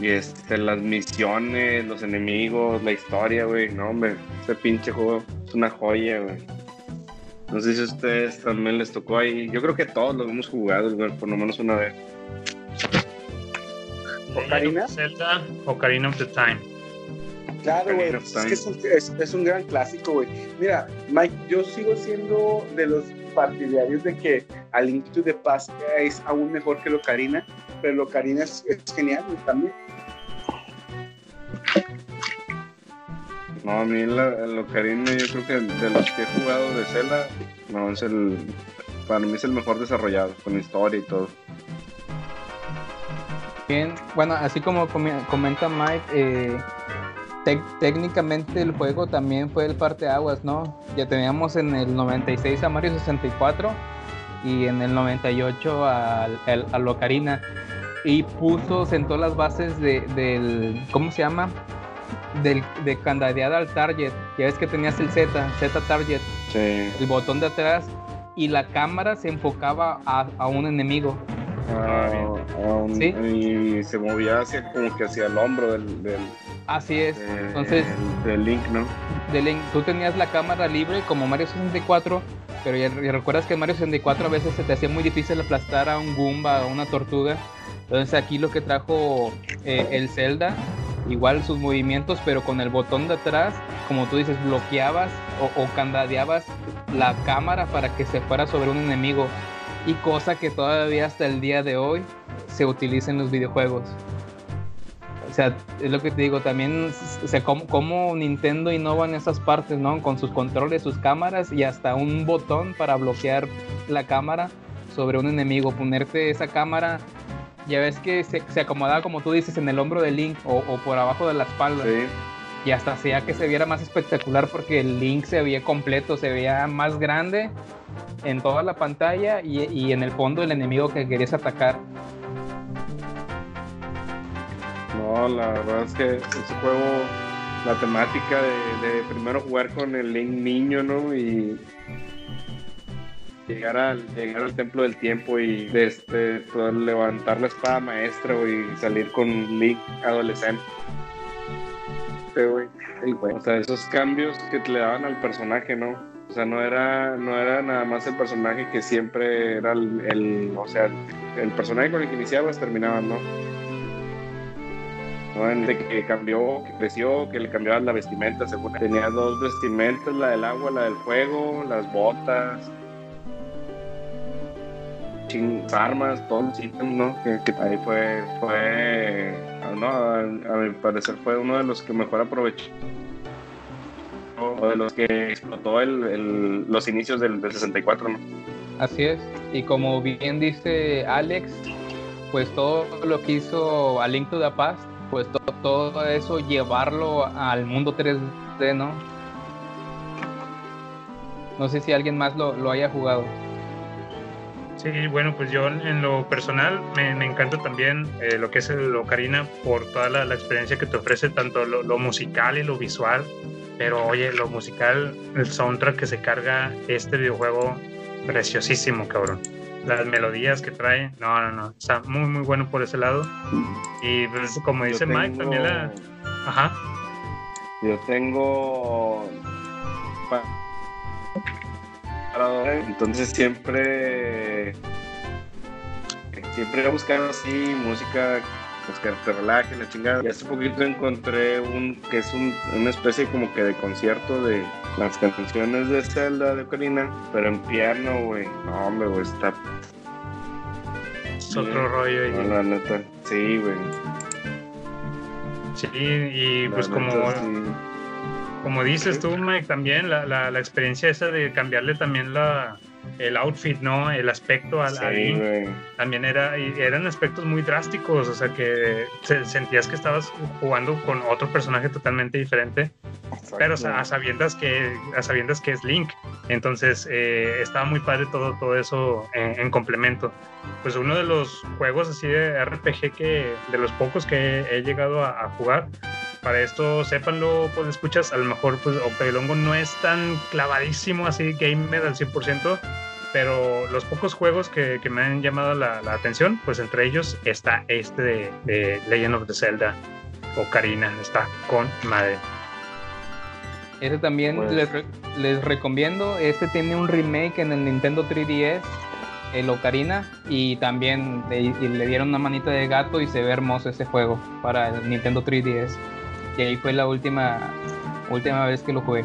y este, las misiones, los enemigos, la historia, güey. No, hombre, ese pinche juego es una joya, güey. No sé si a ustedes también les tocó ahí. Yo creo que todos lo hemos jugado, güey, por lo menos una vez. ¿Ocarina? Zelda, Ocarina of the Time. Claro, güey. Es, que es, un, es, es un gran clásico, güey. Mira, Mike, yo sigo siendo de los partidarios de que A Link to the Past es aún mejor que el Ocarina, pero el Ocarina es, es genial güey, también. No, a mí la, el Ocarina, yo creo que de los que he jugado de Zelda, no, es el. Para mí es el mejor desarrollado, con historia y todo. Bien, bueno, así como come- comenta Mike, eh, técnicamente el juego también fue el parteaguas, ¿no? Ya teníamos en el 96 a Mario 64 y en el 98 al, al, al Ocarina. Y puso, sentó las bases de, del, ¿cómo se llama? Del, de candadear al target. Ya ves que tenías el Z, Z target, Sí. el botón de atrás, y la cámara se enfocaba a, a un enemigo. Ah, ah, un- Sí. Y se movía hacia, como que hacia el hombro del, del, Así es. del- Entonces, del Link, ¿no? de Link, tú tenías la cámara libre como Mario 64, pero ya, ya recuerdas que en Mario 64 a veces se te hacía muy difícil aplastar a un Goomba o una tortuga. Entonces aquí lo que trajo eh, el Zelda, igual sus movimientos, pero con el botón de atrás, como tú dices, bloqueabas o, o candadeabas la cámara para que se fuera sobre un enemigo. Y cosa que todavía hasta el día de hoy se utiliza en los videojuegos. O sea, es lo que te digo, también, o sea, cómo, Nintendo innova en esas partes, ¿no? Con sus controles, sus cámaras y hasta un botón para bloquear la cámara sobre un enemigo, ponerte esa cámara, ya ves que se, se acomodaba, como tú dices, en el hombro del Link o, o por abajo de la espalda. Y hasta hacía que se viera más espectacular porque el Link se veía completo, se veía más grande en toda la pantalla y, y en el fondo el enemigo que querías atacar. No, la verdad es que ese juego, la temática de, primero jugar con el Link niño, ¿no? Y llegar al, llegar al templo del tiempo y de este, levantar la espada maestra y salir con Link adolescente. O sea, esos cambios que le daban al personaje, ¿no? O sea, no era, no era nada más el personaje que siempre era el, el- o sea, el, el personaje con el que iniciabas terminaban, ¿no? ¿no? De que cambió, que creció, que le cambiaban la vestimenta, según tenía dos vestimentas, la del agua, la del fuego, las botas, ching- armas, todos los ítems, ¿no? Que, que ahí fue, fue, no, a, mi parecer fue uno de los que mejor aprovechó o de los que explotó el, los inicios del, del 64, ¿no? Así es. Y como bien dice Alex, pues todo lo que hizo A Link to the Past, pues to- todo eso llevarlo al mundo 3D, ¿no? No sé si alguien más lo, lo haya jugado. Sí, bueno, pues yo en lo personal me, me encanta también eh, lo que es el Ocarina por toda la, la experiencia que te ofrece, tanto lo, lo musical y lo visual. Pero oye, lo musical, el soundtrack que se carga este videojuego, preciosísimo, cabrón. Las melodías que trae, no, no, no, está muy, muy bueno por ese lado. Y pues como dice Mike, también la... Ajá. Yo tengo. Entonces siempre. Siempre buscar así música pues, que te relaje, la chingada. Y hace poquito encontré un que es un- una especie como que de concierto de las canciones de Zelda de Ocarina, pero en piano, güey. No, hombre, güey, está. Es otro rollo. No, Y, la neta, sí, güey. sí, y pues como... neta, sí. Como dices tú, Mike, también la, la, la experiencia esa de cambiarle también la, el outfit, ¿no? El aspecto al, Sí. También era, eran aspectos muy drásticos, o sea que se- sentías que estabas jugando con otro personaje totalmente diferente, pero a sabiendas que, a sabiendas que es Link. Entonces eh, estaba muy padre todo, todo eso en, en complemento. Pues uno de los juegos así de RPG que, de los pocos que he llegado a, a jugar, para esto, sépanlo, pues escuchas, a lo mejor pues Octavilongo no es tan clavadísimo así gamer al 100%, pero los pocos juegos que, que me han llamado la, la atención, pues entre ellos está este de, de Legend of the Zelda Ocarina, está con madre. Ese también Pues- les, re- les recomiendo. Este tiene un remake en el Nintendo 3DS, el Ocarina, y también le, y le dieron una manita de gato y se ve hermoso ese juego para el Nintendo 3DS. Y ahí fue la última, última vez que lo jugué.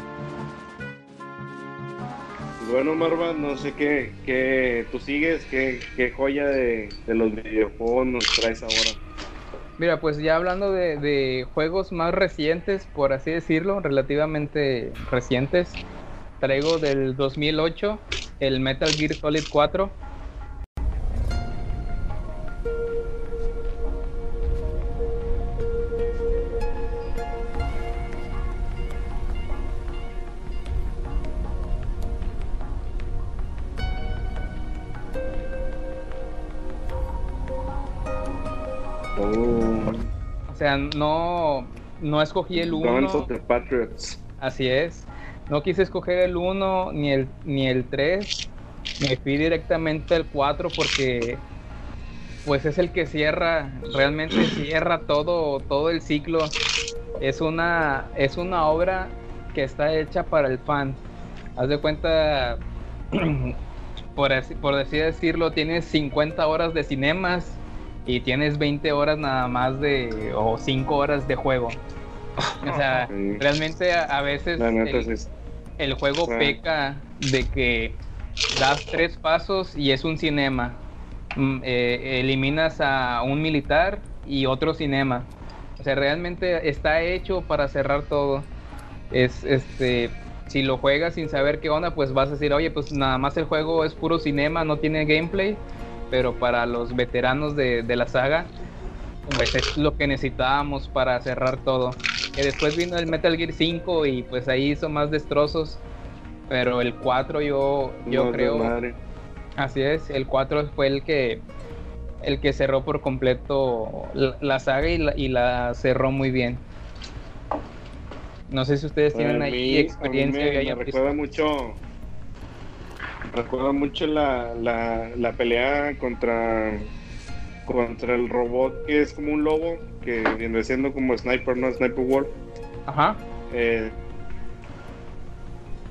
Bueno, Marva, no sé qué, qué tú sigues, qué, qué joya de, de los videojuegos nos traes ahora. Mira, pues ya hablando de, de juegos más recientes, por así decirlo, relativamente recientes, traigo del 2008 el Metal Gear Solid 4. Sea, no, no escogí el 1. Guns of the Patriots. Así es. No quise escoger el 1 ni el, ni el 3. Me fui directamente al 4 porque pues es el que cierra, realmente cierra todo, todo el ciclo. Es una, es una obra que está hecha para el fan. Haz de cuenta, por así, por así decirlo, tienes 50 horas de cinemas y tienes 20 horas nada más de, o 5 horas de juego. O sea, Sí. realmente a, a veces el juego Ah. peca de que das tres pasos y es un cinema. Mm, eh, eliminas a un militar y otro cinema. O sea, realmente está hecho para cerrar todo. Es este. Si lo juegas sin saber qué onda, pues vas a decir, oye, pues nada más el juego es puro cinema, no tiene gameplay. Pero para los veteranos de, de la saga, pues es lo que necesitábamos para cerrar todo. Que después vino el Metal Gear 5 y pues ahí hizo más destrozos. Pero el 4 yo, yo No, creo... Así es, el 4 fue el que el que cerró por completo la, la saga y la, y la cerró muy bien. No sé si ustedes tienen ahí experiencia a mí me, me recuerda mucho recuerda mucho la, la, la pelea contra contra el robot que es como un lobo que viene siendo como sniper no sniper wolf Ajá. Eh,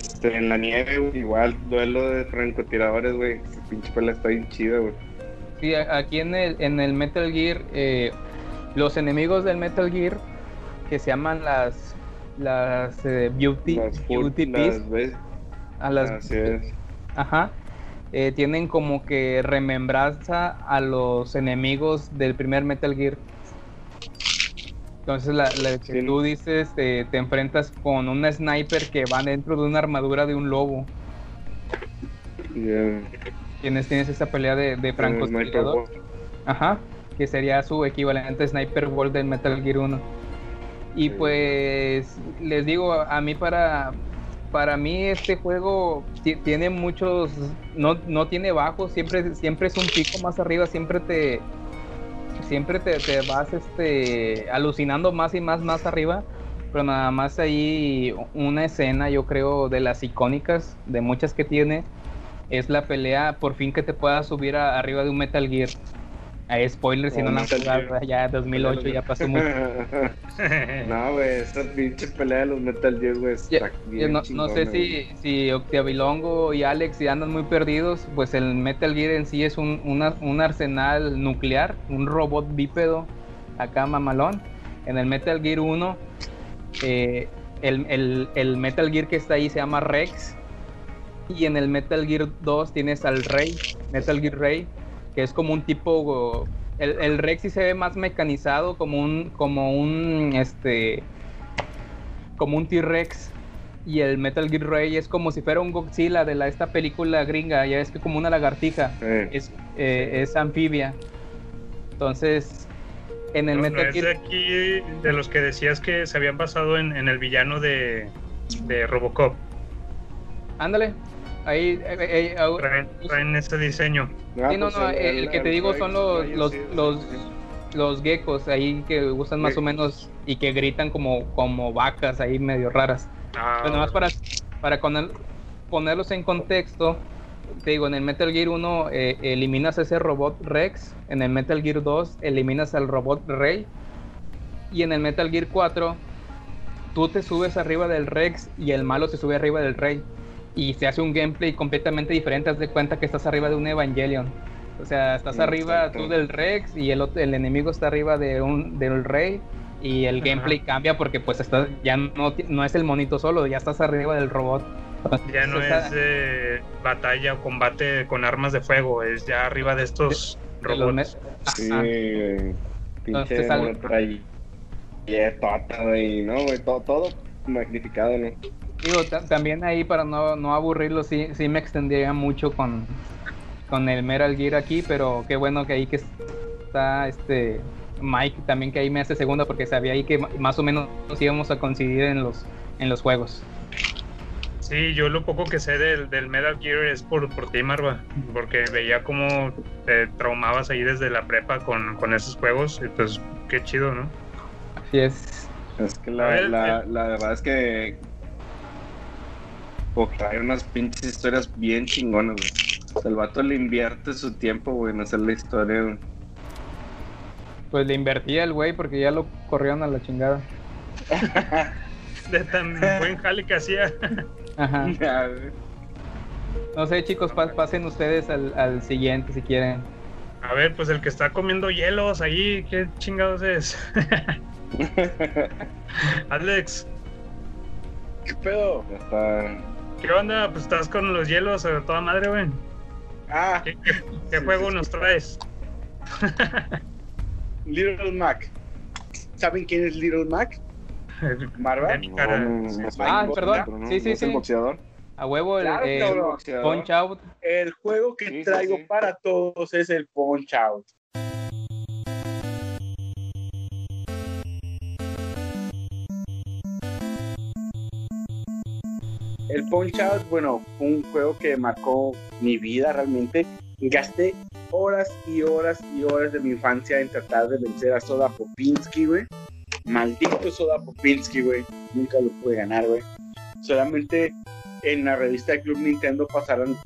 este, en la nieve güey, igual duelo de francotiradores güey pinche pelea está bien chida güey. Sí, aquí en el, en el Metal Gear, eh, los enemigos del Metal Gear, que se llaman las las eh, beauty, Las beauty a las así es Ajá. Eh, tienen como que remembranza a los enemigos del primer Metal Gear. Entonces, la, la que tú dices, eh, te enfrentas con un sniper que va dentro de una armadura de un lobo. Yeah. Tienes, tienes esa pelea de, de. Wolf. Ajá. Que sería su equivalente Sniper Wolf del Metal Gear 1. Y pues les digo, a mí para para mí este juego ti- tiene muchos no, no tiene bajos, siempre siempre es un pico más arriba, siempre te siempre te vas este alucinando más y más más arriba, pero nada más ahí una escena yo creo de las icónicas de muchas que tiene es la pelea por fin que te puedas subir a- arriba de un Metal Gear. Hay spoilers si no han jugado, ya 2008 ya pasó mucho. no, güey, esa pinche pelea de los Metal Gear, güey, está bien no, no sé si, si Octavilongo y Alex si andan muy perdidos, pues el Metal Gear en sí es un, una- un arsenal nuclear, un robot bípedo acá mamalón. En el Metal Gear 1, eh, el, el- el Metal Gear que está ahí se llama Rex. Y en el Metal Gear 2 tienes al Rey, Metal Gear Rey, que es como un tipo... El, el Rex sí se ve más mecanizado, como un, como un, este, como un T-Rex y el Metal Gear Ray es como si fuera un Godzilla de la, esta película gringa, ya es que como una lagartija, es, eh, es anfibia. Entonces, en el No, no Metal es de Gear... aquí de los que decías que se habían basado en, en el villano de, de Robocop. Ándale, ahí... eh, eh, eh, au- Traen, traen ese diseño. Ah, sí, no, pues no, el, que te digo son los, los, los, los geckos ahí que usan más o menos y que gritan como, como vacas ahí medio raras. Ah, Pues nomás para, para con el- ponerlos en contexto, te digo, en el Metal Gear 1 eh, eliminas ese robot Rex, en el Metal Gear 2 eliminas al robot Rey, y en el Metal Gear 4 tú te subes arriba del Rex y el malo se sube arriba del Rey. Y se hace un gameplay completamente diferente, haz de cuenta que estás arriba de un Evangelion. O sea, estás arriba tú del Rex y el, otro- el enemigo está arriba de un, del Rey. Y el Ajá. gameplay cambia porque pues está, ya no, no es el monito solo, ya estás arriba del robot. Ya no es eh, batalla o combate con armas de fuego, es ya arriba de estos de robots. Sí. Entonces Pinche sale- metralletota, güey, ¿no, güey? Todo, todo magnificado, ¿no? Digo, ta- también ahí para no, no aburrirlo, sí, sí me extendía mucho con, con el Metal Gear aquí, pero qué bueno que ahí que está este Mike también que ahí me hace segunda porque sabía ahí que más o menos nos íbamos a coincidir en los, en los juegos. Sí, yo lo poco que sé del, del Metal Gear es por, por ti, Marva, porque veía cómo te traumabas ahí desde la prepa con, con esos juegos, y pues qué chido, ¿no? Así es. Es que la, ver, la, la verdad es que. O trae unas pinches historias bien chingonas, güey. O sea, el vato le invierte su tiempo, güey, en hacer la historia, güey. Pues le invertía el güey porque ya lo corrieron a la chingada. De tan buen jale que hacía. Ajá. Ya. No sé, chicos, pa- pasen ustedes al, al siguiente si quieren. A ver, pues el que está comiendo hielos ahí, ¿qué chingados es? Alex, ¿Qué pedo? Ya está. ¿Qué onda? Pues estás con los hielos a toda madre, güey. Ah, ¿Qué, qué- qué juego nos traes? Little Mac. ¿Saben quién es Little Mac? Marva. No, Ah, perdón. no, Sí, sí, no es el sí. boxeador. A huevo, el, Claro, el. Punch Out. El juego que Sí, sí, traigo sí. para todos es el Punch Out. El Punch Out, bueno, fue un juego que marcó mi vida realmente. Gasté horas y horas y horas de mi infancia en tratar de vencer a Soda Popinski, güey. Maldito Soda Popinski, güey. Nunca lo pude ganar, güey. Solamente en la revista Club Nintendo pasaron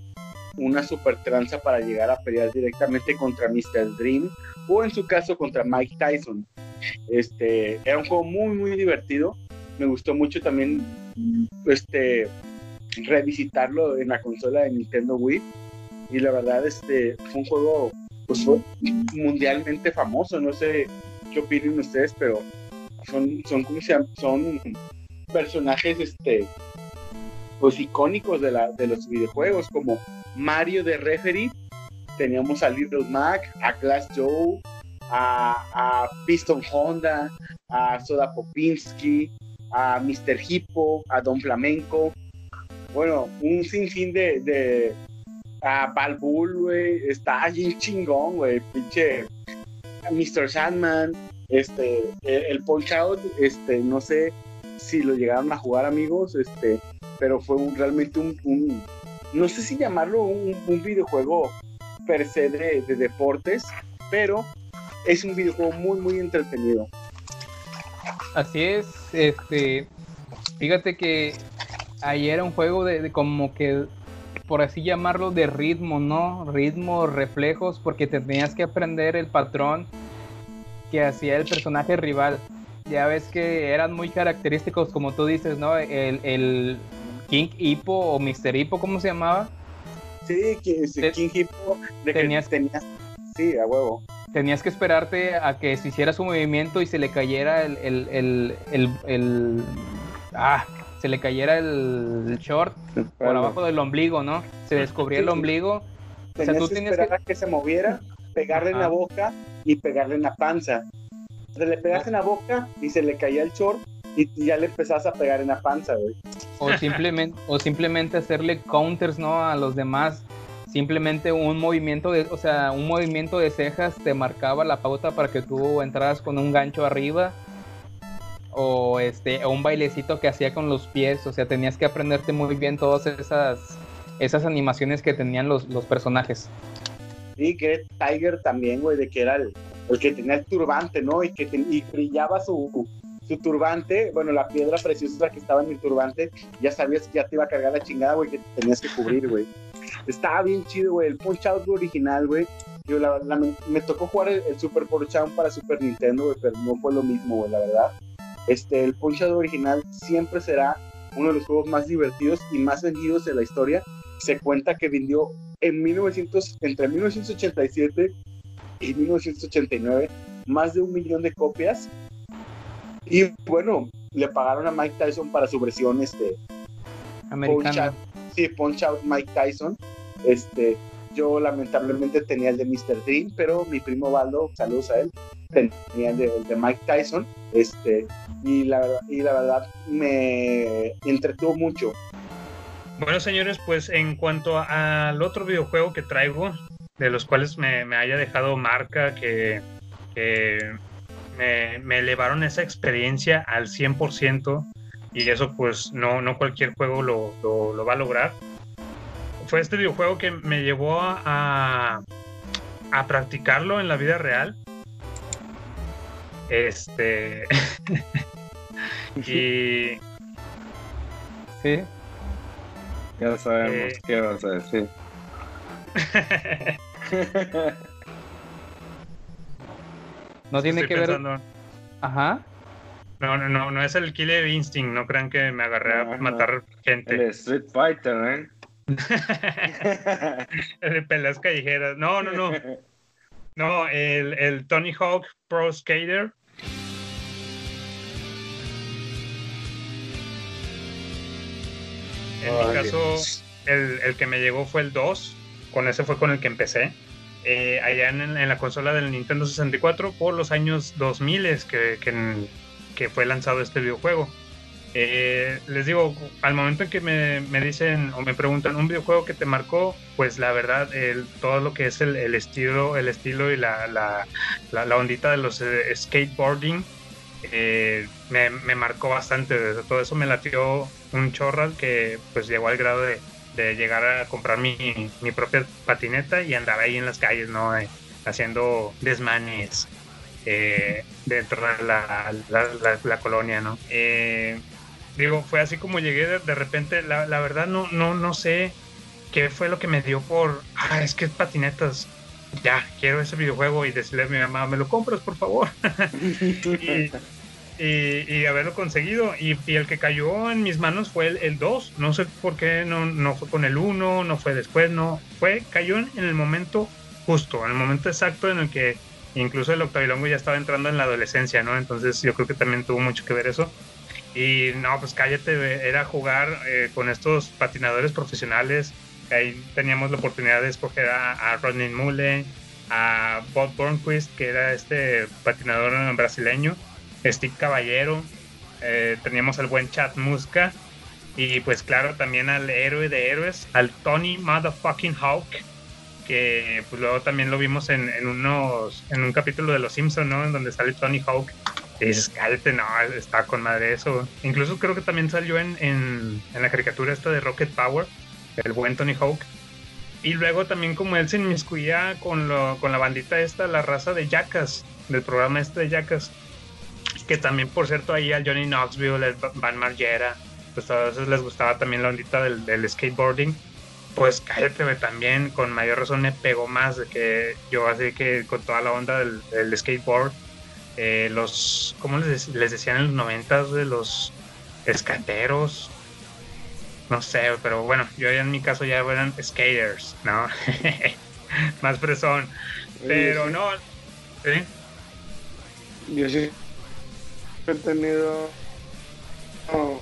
una super tranza para llegar a pelear directamente contra Mr. Dream o en su caso contra Mike Tyson. Este, era un juego muy muy divertido. Me gustó mucho también este revisitarlo en la consola de Nintendo Wii y la verdad este fue un juego pues, fue mundialmente famoso. No sé qué opinen ustedes, pero son son ¿cómo se son personajes este pues icónicos de, la, de los videojuegos, como Mario de Referee, teníamos a Little Mac, a Glass Joe, a, a Piston Honda, a Soda Popinski, a Mr. Hippo, a Don Flamenco, bueno, un sinfín de, de a Balbul, güey, está bien chingón, güey, pinche Mr. Sandman, este, el, el Out, este, no sé si lo llegaron a jugar amigos, este, pero fue realmente un, un- no sé si llamarlo un, videojuego per se de deportes, pero es un videojuego muy, muy entretenido. Así es, este, fíjate que ahí era un juego de, de como que, por así llamarlo, de ritmo, ¿no? Ritmo, reflejos, porque te tenías que aprender el patrón que hacía el personaje rival. Ya ves que eran muy característicos, como tú dices, ¿no? El, el King Hippo o Mr. Hippo, ¿cómo se llamaba? Sí, que King Hippo, de que Tenías- tenías, sí, a huevo. Tenías que esperarte a que se hiciera su movimiento y se le cayera el, el, el, el- el- ah, se le cayera el short por abajo del ombligo, ¿no? Se descubría el Sí. ombligo. O sea, tú esperar que... a que se moviera, pegarle en la boca y pegarle en la panza. Se le pegas en la boca y se le caía el short y y ya le empezás a pegar en la panza, güey. O simplemente, o simplemente hacerle counters, ¿no? A los demás. Simplemente un movimiento de, o sea, un movimiento de cejas te marcaba la pauta para que tú entraras con un gancho arriba. O este, o un bailecito que hacía con los pies. O sea, tenías que aprenderte muy bien todas esas, esas animaciones que tenían los, los personajes. Sí, que Tiger también, güey, de que era el, el que tenía el turbante, ¿no? Y que y brillaba su, su turbante, bueno, la piedra preciosa que estaba en el turbante, ya sabías que ya te iba a cargar la chingada, güey, que te tenías que cubrir, güey. Estaba bien chido, güey. El Punch Out original, güey. Yo, la, me tocó jugar el, el Super Punch Out para Super Nintendo, güey, pero no fue lo mismo, güey, la verdad. Este, el Punch Out original siempre será uno de los juegos más divertidos y más vendidos de la historia. Se cuenta que vendió en 1900, entre 1987 y 1989 más de un millón de copias. Y bueno, le pagaron a Mike Tyson para su versión este, Punch. Out, sí, Punch Out Mike Tyson. Este, yo lamentablemente tenía el de Mr. Dream, pero mi primo Baldo, saludos a él, tenía el de, el de Mike Tyson. Este, y la, verdad- me entretuvo mucho. Bueno, señores, pues en cuanto al otro videojuego que traigo, de los cuales me, me haya dejado marca, que, que me, me elevaron esa experiencia al 100%, y eso pues no, no cualquier juego lo, lo- lo va a lograr, fue este videojuego que me llevó a, a practicarlo en la vida real. Este... y... Sí. Ya sabemos Eh. qué vas a decir. No tiene Estoy que ver. Ajá. No, no, no, no es el Killer Instinct, no crean que me agarré a No, no. matar gente. El Street Fighter, ¿eh? El de peleas callejeras. No, no, no. No, el, el Tony Hawk Pro Skater. En mi caso, el, el que me llegó fue el 2. Con ese fue con el que empecé. Eh, allá en, en la consola del Nintendo 64 por los años 2000 que, que, que fue lanzado este videojuego. Eh, les digo, al momento en que me, me dicen o me preguntan un videojuego que te marcó, pues la verdad, el, todo lo que es el, el estilo, el estilo y la, la, la, la ondita de los eh, skateboarding eh, me, me marcó bastante. Todo eso me latió un chorral que pues llegó al grado de, llegar a comprar mi, mi propia patineta y andar ahí en las calles, ¿no? Eh, haciendo desmanes eh, dentro de la, la, la- colonia, ¿no? Eh, digo, fue así como llegué de, de repente, la, verdad no, no, no sé qué fue lo que me dio por, ah, es que patinetas, ya, quiero ese videojuego y decirle a mi mamá, me lo compras, por favor. y, y, y haberlo conseguido. Y, y el que cayó en mis manos fue el, el 2. No sé por qué no, no fue con el 1, no fue después, no. Fue, cayó en, en el momento justo, en el momento exacto en el que incluso el octavilongo ya estaba entrando en la adolescencia, ¿no? Entonces yo creo que también tuvo mucho que ver eso. Y no, pues cállate, era jugar eh, con estos patinadores profesionales. Ahí teníamos la oportunidad de escoger a, a Rodney Mule, a Bob Burnquist, que era este patinador brasileño, Steve Caballero, eh, teníamos al buen Chad Muska, y pues claro, también al héroe de héroes, al Tony Motherfucking Hawk, que pues luego también lo vimos en, unos en un capítulo de Los Simpson, ¿no? En donde sale Tony Hawk. Y dices, cállate, no, está con madre eso. Incluso creo que también salió en, en la caricatura esta de Rocket Power, el buen Tony Hawk. Y luego también como él se inmiscuía con, lo, con la bandita esta, la raza de Jackass, del programa este de Jackass. Que también, por cierto, ahí al Johnny Knoxville, el Van Margera, pues a veces les gustaba también la ondita del, del skateboarding pues cállate, también con mayor razón me pegó más de que yo así que con toda la onda del, del skateboard, eh, los, ¿cómo les, les decían en los noventas de los escateros? No sé, pero bueno, yo en mi caso ya eran skaters, ¿no? más fresón. Pero sí. no, ¿sí? Yo sí he tenido no,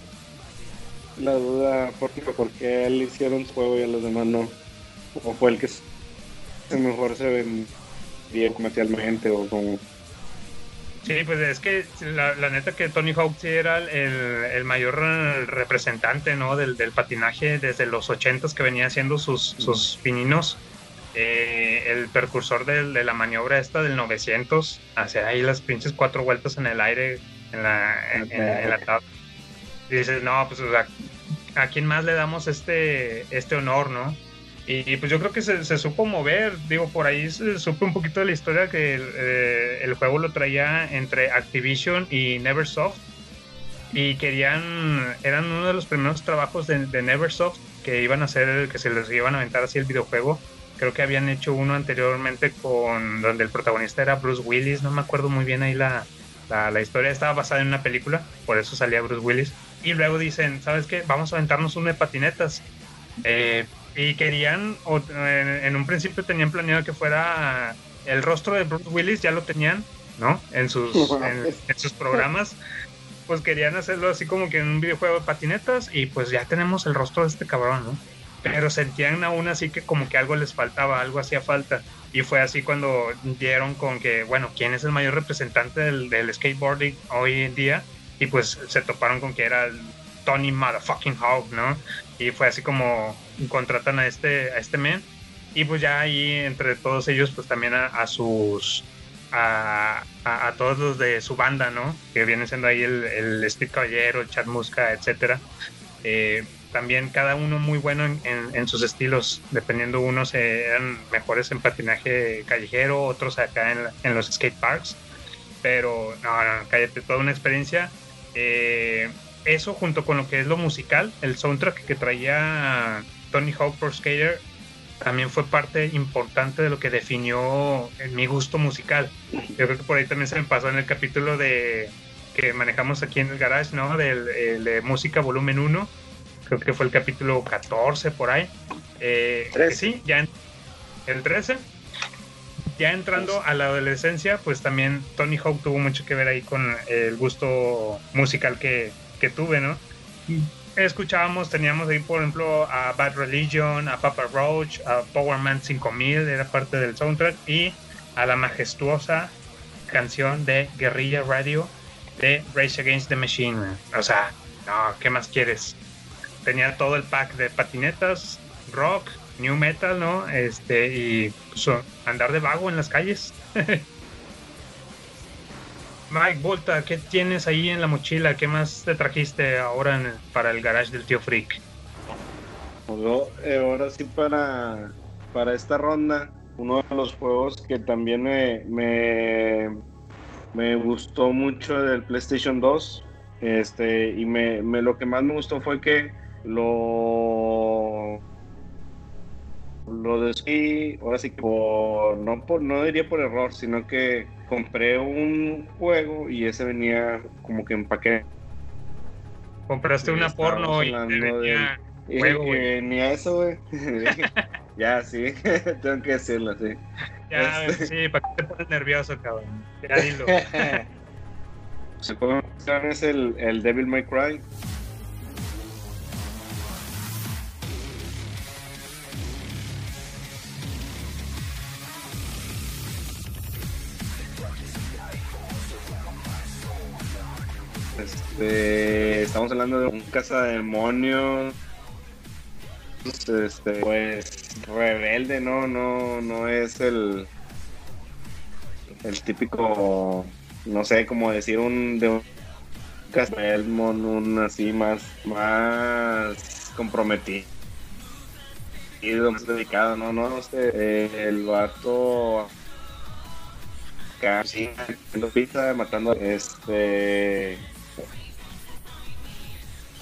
la duda por, por qué a él hicieron su juego y a los demás no. O fue el que mejor se vendía comercialmente o como... Sí, pues es que la, la neta que Tony Hawk sí era el, el mayor representante ¿no? del, del patinaje desde los 80s que venía haciendo sus, sus pininos. Eh, el precursor de la maniobra esta del 900, hacer ahí las pinches cuatro vueltas en el aire, en la, en, la tabla. Y dices, no, pues ¿a quién más le damos este, este honor, no? Y, pues yo creo que se, se supo mover, digo, por ahí se supe un poquito de la historia que el, eh, el juego lo traía entre Activision y Neversoft, y querían, eran uno de los primeros trabajos de, de Neversoft que iban a hacer, que se les iban a aventar así el videojuego. Creo que habían hecho uno anteriormente con donde el protagonista era Bruce Willis, no me acuerdo muy bien ahí la, la, la historia, estaba basada en una película, por eso salía Bruce Willis. Y luego dicen, ¿sabes qué? Vamos a aventarnos uno de patinetas. Eh, y querían, o, en, en un principio tenían planeado que fuera el rostro de Bruce Willis, ya lo tenían, ¿no? En sus, en, en sus programas pues querían hacerlo así como que en un videojuego de patinetas y pues ya tenemos el rostro de este cabrón, ¿no? Pero sentían aún así que como que algo les faltaba, algo hacía falta. Y fue así cuando dieron con que, bueno, ¿quién es el mayor representante del, del skateboarding hoy en día? Y pues se toparon con que era el Tony Motherfucking Hawk, ¿no? Y fue así como contratan a este, a este men. Y pues ya ahí entre todos ellos, pues también a, a sus a, a, a, todos los de su banda, ¿no? Que viene siendo ahí el, el Steve Caballero, el Chad Muska, etcétera. Eh, también cada uno muy bueno en, en, en, sus estilos, dependiendo unos eran mejores en patinaje callejero, otros acá en, en los skate parks. Pero no, no, cállate, toda una experiencia. Eh, eso junto con lo que es lo musical, el soundtrack que traía Tony Hawk Pro Skater también fue parte importante de lo que definió mi gusto musical. Yo creo que por ahí también se me pasó en el capítulo de que manejamos aquí en el garage, ¿no? Del, el, de música volumen 1. Creo que fue el capítulo 14 por ahí. Eh, sí, ya en, el 13. Ya entrando a la adolescencia, pues también Tony Hawk tuvo mucho que ver ahí con el gusto musical que, que tuve, ¿no? escuchábamos, teníamos ahí, por ejemplo, a Bad Religion, a Papa Roach, a Power Man 5000, era parte del soundtrack, y a la majestuosa canción de Guerrilla Radio de Race Against the Machine. O sea, no, ¿qué más quieres? Tenía todo el pack de patinetas, rock, new metal, ¿no? Este, y pues, andar de vago en las calles. Mike Volta, ¿qué tienes ahí en la mochila? ¿Qué más te trajiste ahora para el garage del tío Freak? Pues, eh, ahora sí para, para esta ronda, uno de los juegos que también me, me, me gustó mucho del PlayStation 2, este, y me, lo que más me gustó fue que lo lo decidí, ahora sí por, no, por, no diría por error, sino que compré un juego y ese venía como que en paquete. Compraste una porno y venía de, juego, y, venía eso, güey. ya, sí, tengo que decirlo, sí. Ya, este... sí, para que te pones nervioso, cabrón. Ya dilo. Se puede es el, el Devil May Cry. Este, estamos hablando de un casa de demonios. Este, pues rebelde, ¿no? No, no es el el típico, no sé, como decir un de un casa de Elmon, un así más, más comprometido más dedicado, no, no, no eh, el vato casi pizza matando este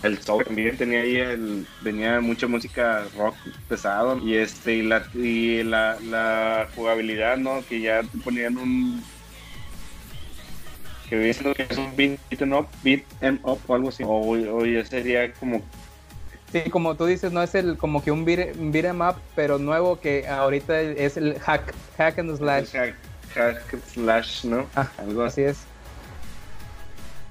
el show también tenía ahí el venía mucha música rock pesado y este y la y la, la jugabilidad no que ya te ponían un que viendo que es un beat em up beat em up o algo así o, o ya sería como Sí, como tú dices, no es el como que un beat, beat em up, pero nuevo que ahorita es el hack, hack and slash. Hack, hack slash, ¿no? Ah, algo así es.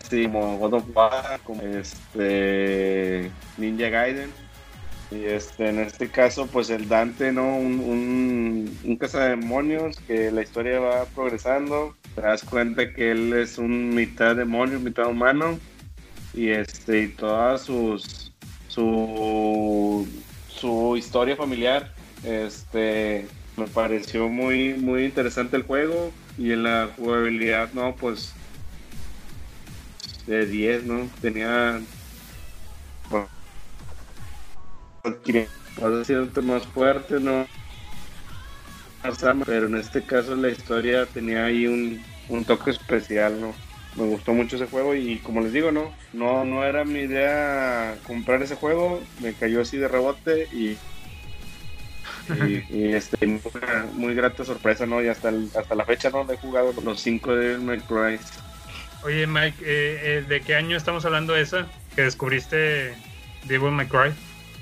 Sí, como God of War, como este Ninja Gaiden. Y este, en este caso, pues el Dante, ¿no? Un, un, un demonios que la historia va progresando. Te das cuenta que él es un mitad demonio, mitad humano. Y este, y todas sus su, su historia familiar. Este me pareció muy, muy interesante el juego. Y en la jugabilidad, no, pues de 10, ¿no? Tenía. Bueno, sido más fuerte, ¿no? Pero en este caso la historia tenía ahí un, un toque especial, ¿no? me gustó mucho ese juego y como les digo, no, no, no era mi idea comprar ese juego, me cayó así de rebote y y, y, este muy, muy grata sorpresa, ¿no? Y hasta hasta la fecha no he jugado los cinco de McBride. Oye, Mike, eh, eh, ¿de qué año estamos hablando esa? Que descubriste Devil May Cry.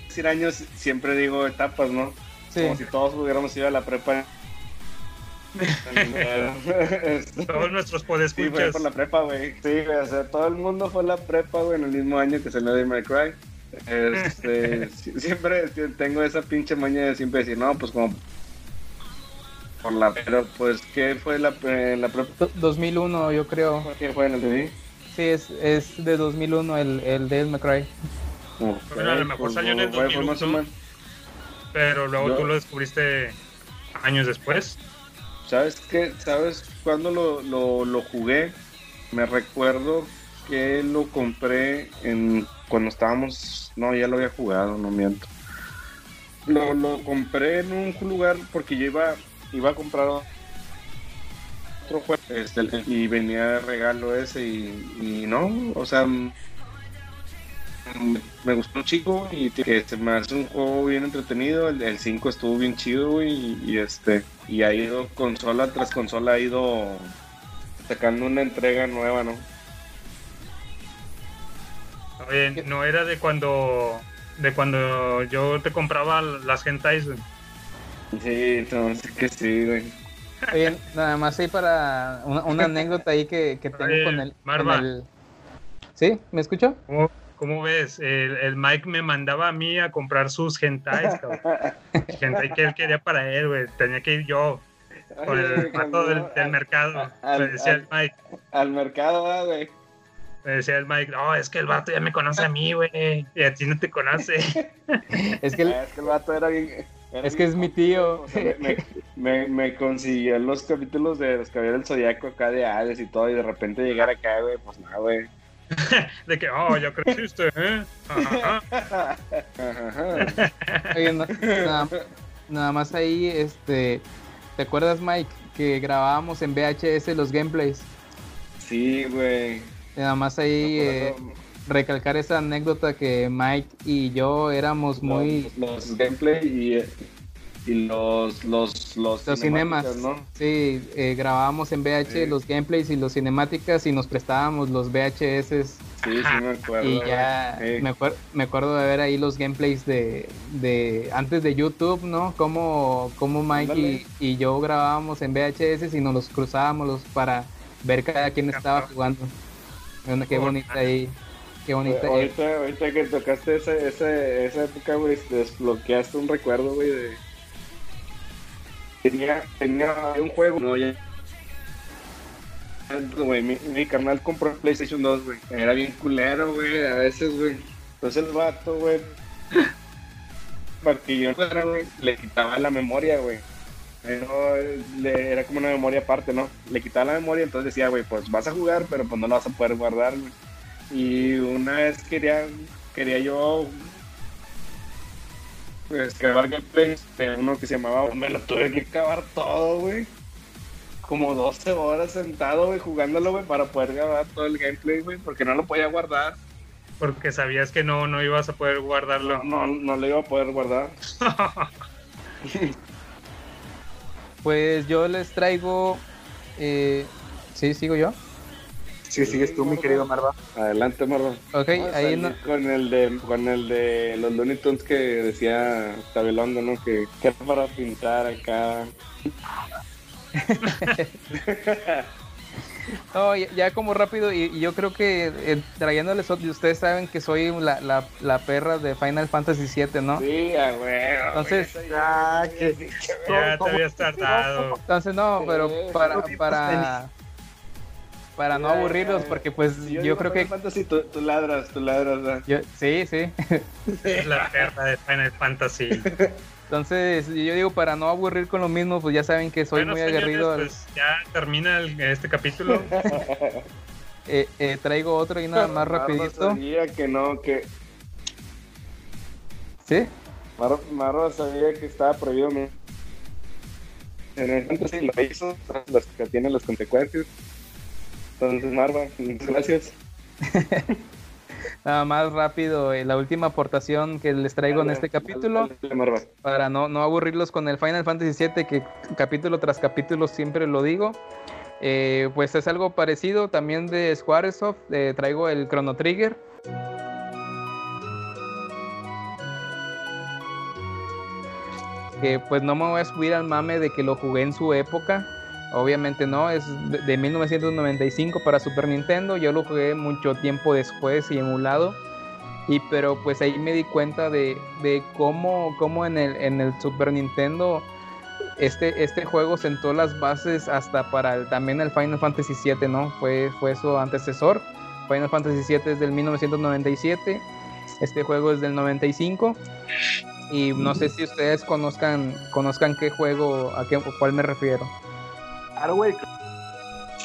decir años siempre digo etapas, ¿no? Sí. Como si todos hubiéramos ido a la prepa. Este, Todos nuestros Sí, fue podescuchas. por la prepa, güey. Sí, güey, o sea, todo el mundo fue a la prepa, güey, en el mismo año que salió de My Cry. Este, si- siempre tengo esa pinche maña de siempre decir, no, pues como por la, pero pues, ¿qué fue la, eh, la? Do- 2001, yo creo. ¿Qué fue en el TV? Sí, es, es de 2001 el, el Devil May Cry. A lo mejor Pues, salió en el fue- fue más o 2001. menos. Pero luego Yo- tú lo descubriste años después. ¿Sabes qué? ¿Sabes cuándo lo, lo, lo jugué? Me recuerdo que lo compré en cuando estábamos... No, ya lo había jugado, no miento. Lo, lo compré en un lugar porque yo iba, iba a comprar otro juego este, y venía de regalo ese y, no, o sea... Me gustó un chico y que se me hace un juego bien entretenido. El 5 estuvo bien chido. Y, este, y ha ido consola tras consola, ha ido sacando una entrega nueva, ¿no? Oye, no era de cuando de cuando yo te compraba las hentais. Sí, entonces que sí, güey. Oye, nada más ahí para una, una anécdota ahí que, que tengo Oye, con el, con Marva. el- ¿Sí? ¿Me escuchó? ¿Cómo, cómo ves? El, el Mike me mandaba a mí a comprar sus hentais, cabrón. Hentai que él quería para él, güey. Tenía que ir yo con el pato del, mercado. al- me decía el Mike. Al mercado, ah, güey. Me decía el Mike, no, es que el vato ya me conoce a mí, güey. Y a ti no te conoce. Es que el- Ah, es que el vato era bien. Era Es que es mi tío. O sea, me, me, me consiguió los capítulos de los caballeros del zodiaco acá de Hades y todo, y de repente llegar acá, güey, pues nada, güey. De que, oh, ya creciste, ¿eh? Ajá. Ajá. Oye, no- nada, nada más ahí, este, ¿te acuerdas, Mike, que grabábamos en VHS los gameplays? Sí, güey. Nada más ahí eh. Recalcar esa anécdota que Mike y yo éramos muy Los, los gameplay y, y los, los, los, los cinemas, cinemáticas, ¿no? sí, eh, grabábamos en VH Sí. los gameplays y los cinemáticas y nos prestábamos los VHS Sí, sí me acuerdo. y ya Sí. me, acuer- me acuerdo de ver ahí los gameplays de, de antes de YouTube, ¿no? Como, como Mike y, y yo grabábamos en VHS y nos los cruzábamos los para ver cada quien estaba jugando. Bueno, qué bonita ahí, qué bonita. Ahorita, ahorita que tocaste esa, esa, esa época, güey, desbloqueaste un recuerdo, güey, de... Tenía, tenía un juego, no, ya... Güey, mi, mi carnal compró el PlayStation 2, güey. Era bien culero, güey, a veces, güey. Entonces el vato, güey, fuera, güey, le quitaba la memoria, güey. Pero era como una memoria aparte, ¿no? Le quitaba la memoria, entonces decía, güey, pues vas a jugar, pero pues no la vas a poder guardar, güey. Y una vez quería, quería yo pues, grabar gameplay de uno que se llamaba, me lo tuve que acabar todo, güey. Como 12 horas sentado, güey, jugándolo, güey, para poder grabar todo el gameplay, güey, porque no lo podía guardar. Porque sabías que no, no ibas a poder guardarlo. No, no lo iba a poder guardar. Pues yo les traigo, eh, sí, sigo yo. Sí, sigues tú, mi querido Marva. Adelante, Marlon. Ok, Vamos ahí no- con el de con el de los Looney Tunes que decía Tabelondo, ¿no? Que, que era para pintar acá. No, ya, ya como rápido, y, y yo creo que eh, trayéndoles, ustedes saben que soy la, la, la perra de Final Fantasy VII, ¿no? Sí, a huevo. Entonces, Ya, que... Ya te habías tardado. entonces no, pero para, para, para no aburrirlos, porque pues Si yo creo Final que, Fantasy, tú, tú ladras, tú ladras, yo, sí, sí. Es la perra de Final Fantasy. Entonces, yo digo, para no aburrir con lo mismo, pues ya saben que soy Bueno, muy señores, aguerrido. al- pues ya termina el- este capítulo. eh, eh, traigo otro y nada más Marro rapidito. sabía que no, que ¿Sí? Marro, Marro sabía que estaba prohibido. En el Fantasy lo hizo, las que tienen las consecuencias. Entonces, Marva, muchas gracias. Nada más rápido, eh, la última aportación que les traigo en este capítulo, dale, para no, no aburrirlos con el Final Fantasy VII, que capítulo tras capítulo siempre lo digo. Eh, pues es algo parecido también de Squaresoft, eh, traigo el Chrono Trigger. Que pues no me voy a subir al mame de que lo jugué en su época, Obviamente no, es de, de 1995 para Super Nintendo. Yo lo jugué mucho tiempo después y emulado. Y pero pues ahí me di cuenta de, de cómo, cómo en, el, en el Super Nintendo este, este juego sentó las bases hasta para también el Final Fantasy VII, ¿no? Fue, fue su antecesor. Final Fantasy VII es del 1997. Este juego es del 95. Y no sé si ustedes conozcan, conozcan qué juego, a qué, cuál me refiero. Claro, güey.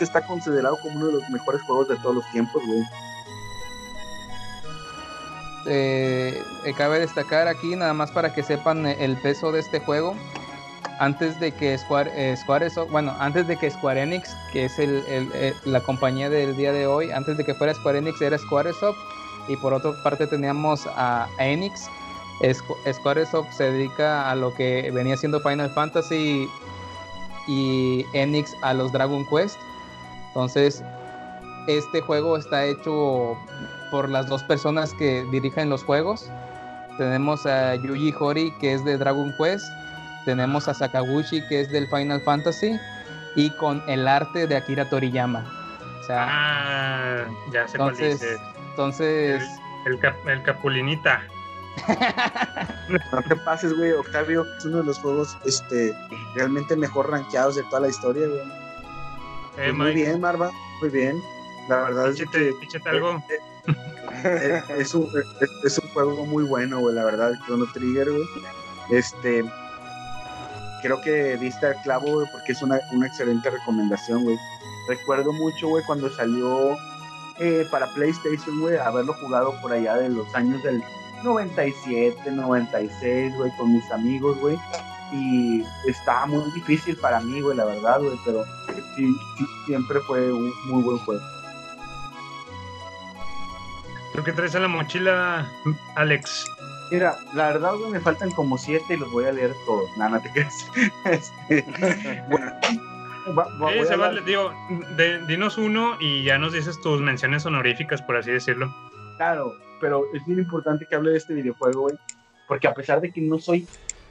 Está considerado como uno de los mejores juegos de todos los tiempos, güey. eh, eh, cabe destacar aquí, nada más para que sepan eh, el peso de este juego. Antes de que Square, eh, bueno, antes de que Square Enix, que es la compañía del día de hoy, antes de que fuera Square Enix era Squaresoft y por otra parte teníamos a, a Enix. Squ- Squaresoft se dedica a lo que venía siendo Final Fantasy y Enix a los Dragon Quest. Entonces, este juego está hecho por las dos personas que dirigen los juegos. Tenemos a Yuji Horii, que es de Dragon Quest. Tenemos a Sakaguchi, que es del Final Fantasy. Y con el arte de Akira Toriyama. O sea, Ah, ya sé entonces, cuál entonces El, cap- el Capulinita. No te pases, güey. Octavio es uno de los juegos este, realmente mejor rankeados de toda la historia, güey. Eh, Pues muy bien, Marva. Muy bien. La verdad es que échate algo. eh, es, un, es, es un juego muy bueno, güey. La verdad, Chrono Trigger, güey. Este. Creo que diste al clavo, güey, porque es una, una excelente recomendación, güey. Recuerdo mucho, güey, cuando salió eh, para PlayStation, güey, haberlo jugado por allá de los años del 97, 96, güey, con mis amigos, güey. Y estaba muy difícil para mí, güey, la verdad, güey, pero sí, sí, siempre fue un muy buen juego. ¿Tú qué traes en la mochila, Alex? Mira, la verdad, güey, me faltan como siete y los voy a leer todos. Nada, no te creas. Este, bueno, va- va- se digo, de- dinos uno y ya nos dices tus menciones honoríficas, por así decirlo. Claro, pero es bien importante que hable de este videojuego, güey, porque a pesar de que no soy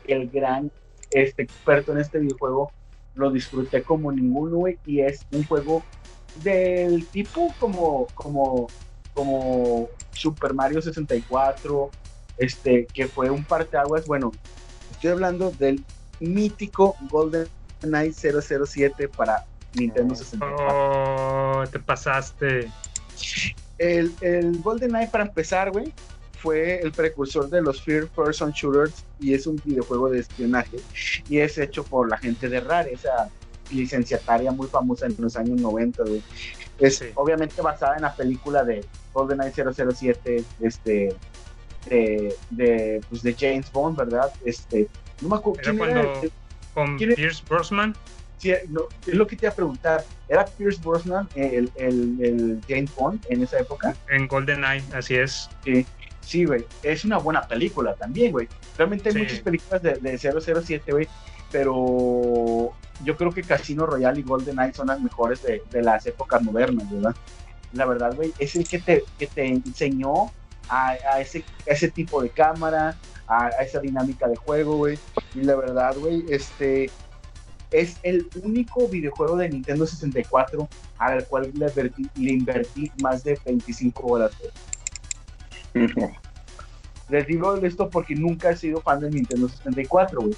el gran este, experto en este videojuego, lo disfruté como ninguno, güey, y es un juego del tipo como, como, como Super Mario 64, este, que fue un parteaguas, bueno, estoy hablando del mítico Golden Knight 007 para Nintendo 64. Oh, te pasaste. El, el GoldenEye, para empezar, güey, fue el precursor de los First Person Shooters y es un videojuego de espionaje y es hecho por la gente de Rare, esa licenciataria muy famosa en los años 90, güey. Es obviamente basada en la película de GoldenEye 007, este, de, de, pues, de James Bond, ¿verdad? Este, no me acuerdo Era quién cuando era con. Pierce Brosnan. Sí, es lo que te iba a preguntar. ¿Era Pierce Brosnan el, el, el James Bond en esa época? En GoldenEye, así es. Sí, sí, güey. Es una buena película también, güey. Realmente hay Sí. muchas películas de, de 007, güey. Pero yo creo que Casino Royale y GoldenEye son las mejores de, de las épocas modernas, ¿verdad? La verdad, güey, es el que te, que te enseñó a, a ese, a ese tipo de cámara, a, a esa dinámica de juego, güey. Y la verdad, güey, este es el único videojuego de Nintendo 64 al cual le, invertí- le invertí más de 25 horas. güey. Les digo esto porque nunca he sido fan de Nintendo 64, güey.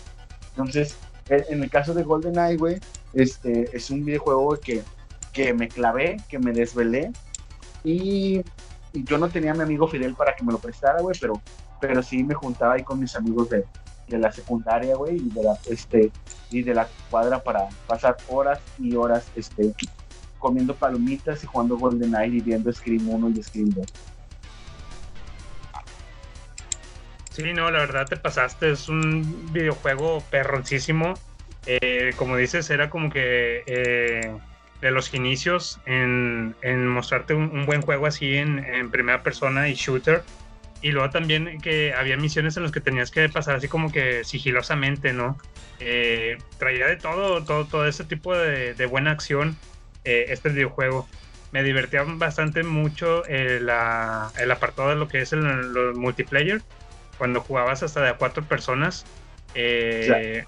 Entonces, en el caso de GoldenEye, güey, este, es un videojuego que, que me clavé, que me desvelé. Y, y yo no tenía a mi amigo Fidel para que me lo prestara, güey, pero, pero sí me juntaba ahí con mis amigos de, de la secundaria, güey, y de la, este, y de la cuadra para pasar horas y horas, este, comiendo palomitas y jugando GoldenEye y viendo Scream 1 y Scream 2. Sí, no, la verdad te pasaste. Es un videojuego perroncísimo. Eh, como dices, era como que eh, de los inicios en, en mostrarte un, un buen juego así en, en primera persona y shooter. Y luego también que había misiones en las que tenías que pasar así como que sigilosamente, ¿no? Eh, traía de todo, todo, todo ese tipo de, de buena acción eh, este videojuego. Me divertía bastante mucho eh, la- el apartado de lo que es el, el multiplayer, cuando jugabas hasta de a cuatro personas. Eh,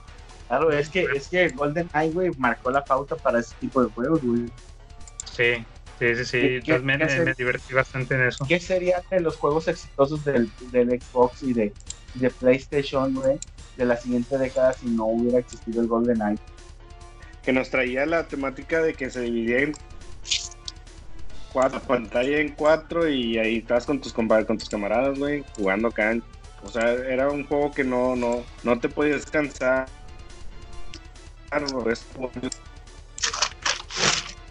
Claro, es que, es que Golden Eye, güey, marcó la pauta para ese tipo de juegos, güey. Sí, sí, sí, sí. ¿Qué- me, qué me divertí bastante en eso. ¿Qué sería de los juegos exitosos del, del Xbox y de, de PlayStation, güey, de la siguiente década si no hubiera existido el Golden Eye? Que nos traía la temática de que se dividía en cuatro, pantalla en cuatro y ahí estás con tus, con tus camaradas, güey, jugando acá. O sea, era un juego que no, no, no te podías descansar.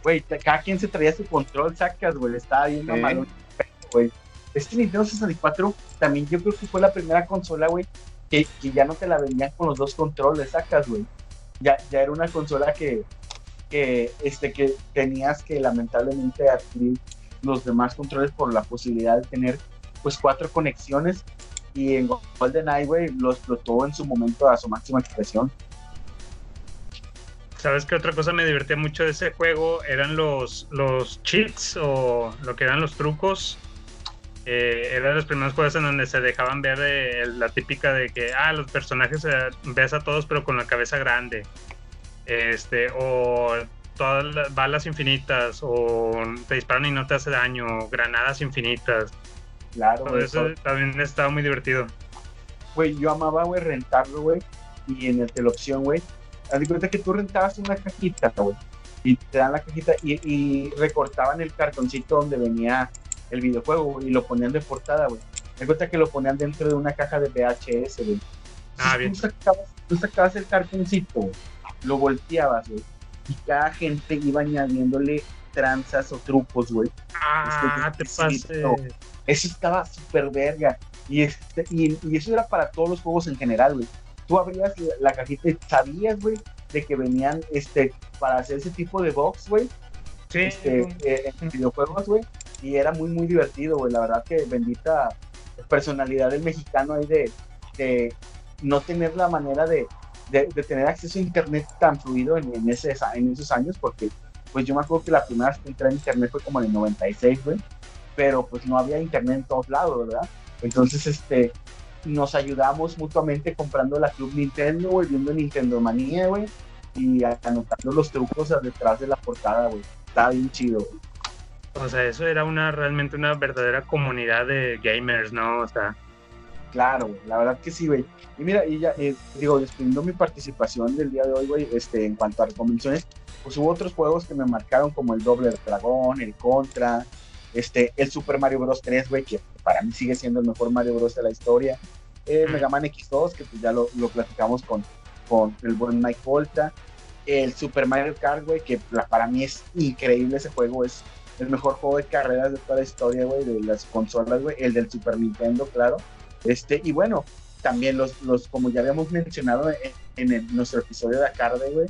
Güey, cada quien se traía su control, sacas, güey, estaba bien mamalón, güey. Este Nintendo 64 también yo creo que fue la primera consola, güey, que, que ya no te la vendían con los dos controles, sacas, güey. Ya, ya era una consola que, que, este, que tenías que lamentablemente adquirir los demás controles por la posibilidad de tener, pues, cuatro conexiones. Y en GoldenEye, güey, lo explotó en su momento a su máxima expresión. ¿Sabes qué otra cosa me divertía mucho de ese juego? Eran los, los cheats o lo que eran los trucos. Eh, eran los primeros juegos en donde se dejaban ver eh, la típica de que, ah, los personajes eh, ves a todos pero con la cabeza grande. Este, o todas las balas infinitas, o te disparan y no te hace daño, granadas infinitas. Claro, Todo eso también estaba muy divertido. Güey, yo amaba, güey, rentarlo, güey. Y en el teleopción, güey. Haz de cuenta que tú rentabas una cajita, güey. Y te dan la cajita y, y recortaban el cartoncito donde venía el videojuego, güey, y lo ponían de portada, güey. Me cuenta que lo ponían dentro de una caja de VHS, güey. Ah, bien. Tú sacabas, tú sacabas el cartoncito, lo volteabas, güey. Y cada gente iba añadiéndole tranzas o trucos, güey. Ah, te Sí, pasé. Eso estaba súper verga. Y, este, y, y eso era para todos los juegos en general, güey. Tú abrías la, cajita y sabías, güey, de que venían este, para hacer ese tipo de box, güey. Sí. Este, eh, en videojuegos, güey. Y era muy, muy divertido, güey. La verdad que bendita personalidad del mexicano ahí de, de no tener la manera de, de, de tener acceso a internet tan fluido en, en, ese, en esos años, porque pues yo me acuerdo que la primera vez que entré a internet fue como en el 96, güey, pero pues no había internet en todos lados, ¿verdad? Entonces, este, nos ayudamos mutuamente comprando la Club Nintendo, güey, viendo Nintendo Manía, güey, y anotando los trucos detrás de la portada, güey. Estaba bien chido, güey. O sea, eso era una realmente una verdadera comunidad de gamers, ¿no? O sea, Claro, güey, la verdad que sí, güey. Y mira, y ya, eh, digo, despidiendo mi participación del día de hoy, güey, este, en cuanto a recomendaciones, pues hubo otros juegos que me marcaron como el Doble Dragón, el Contra, este, el Super Mario Bros. 3, güey, que para mí sigue siendo el mejor Mario Bros. de la historia. El Mega Man X2, que pues ya lo, lo platicamos con, con el buen Mike Volta. El Super Mario Kart, güey, que la- para mí es increíble ese juego, es el mejor juego de carreras de toda la historia, güey, de las consolas, güey. El del Super Nintendo, claro. Este, y bueno, también los, los como ya habíamos mencionado en, en el- nuestro episodio de Arcade, güey,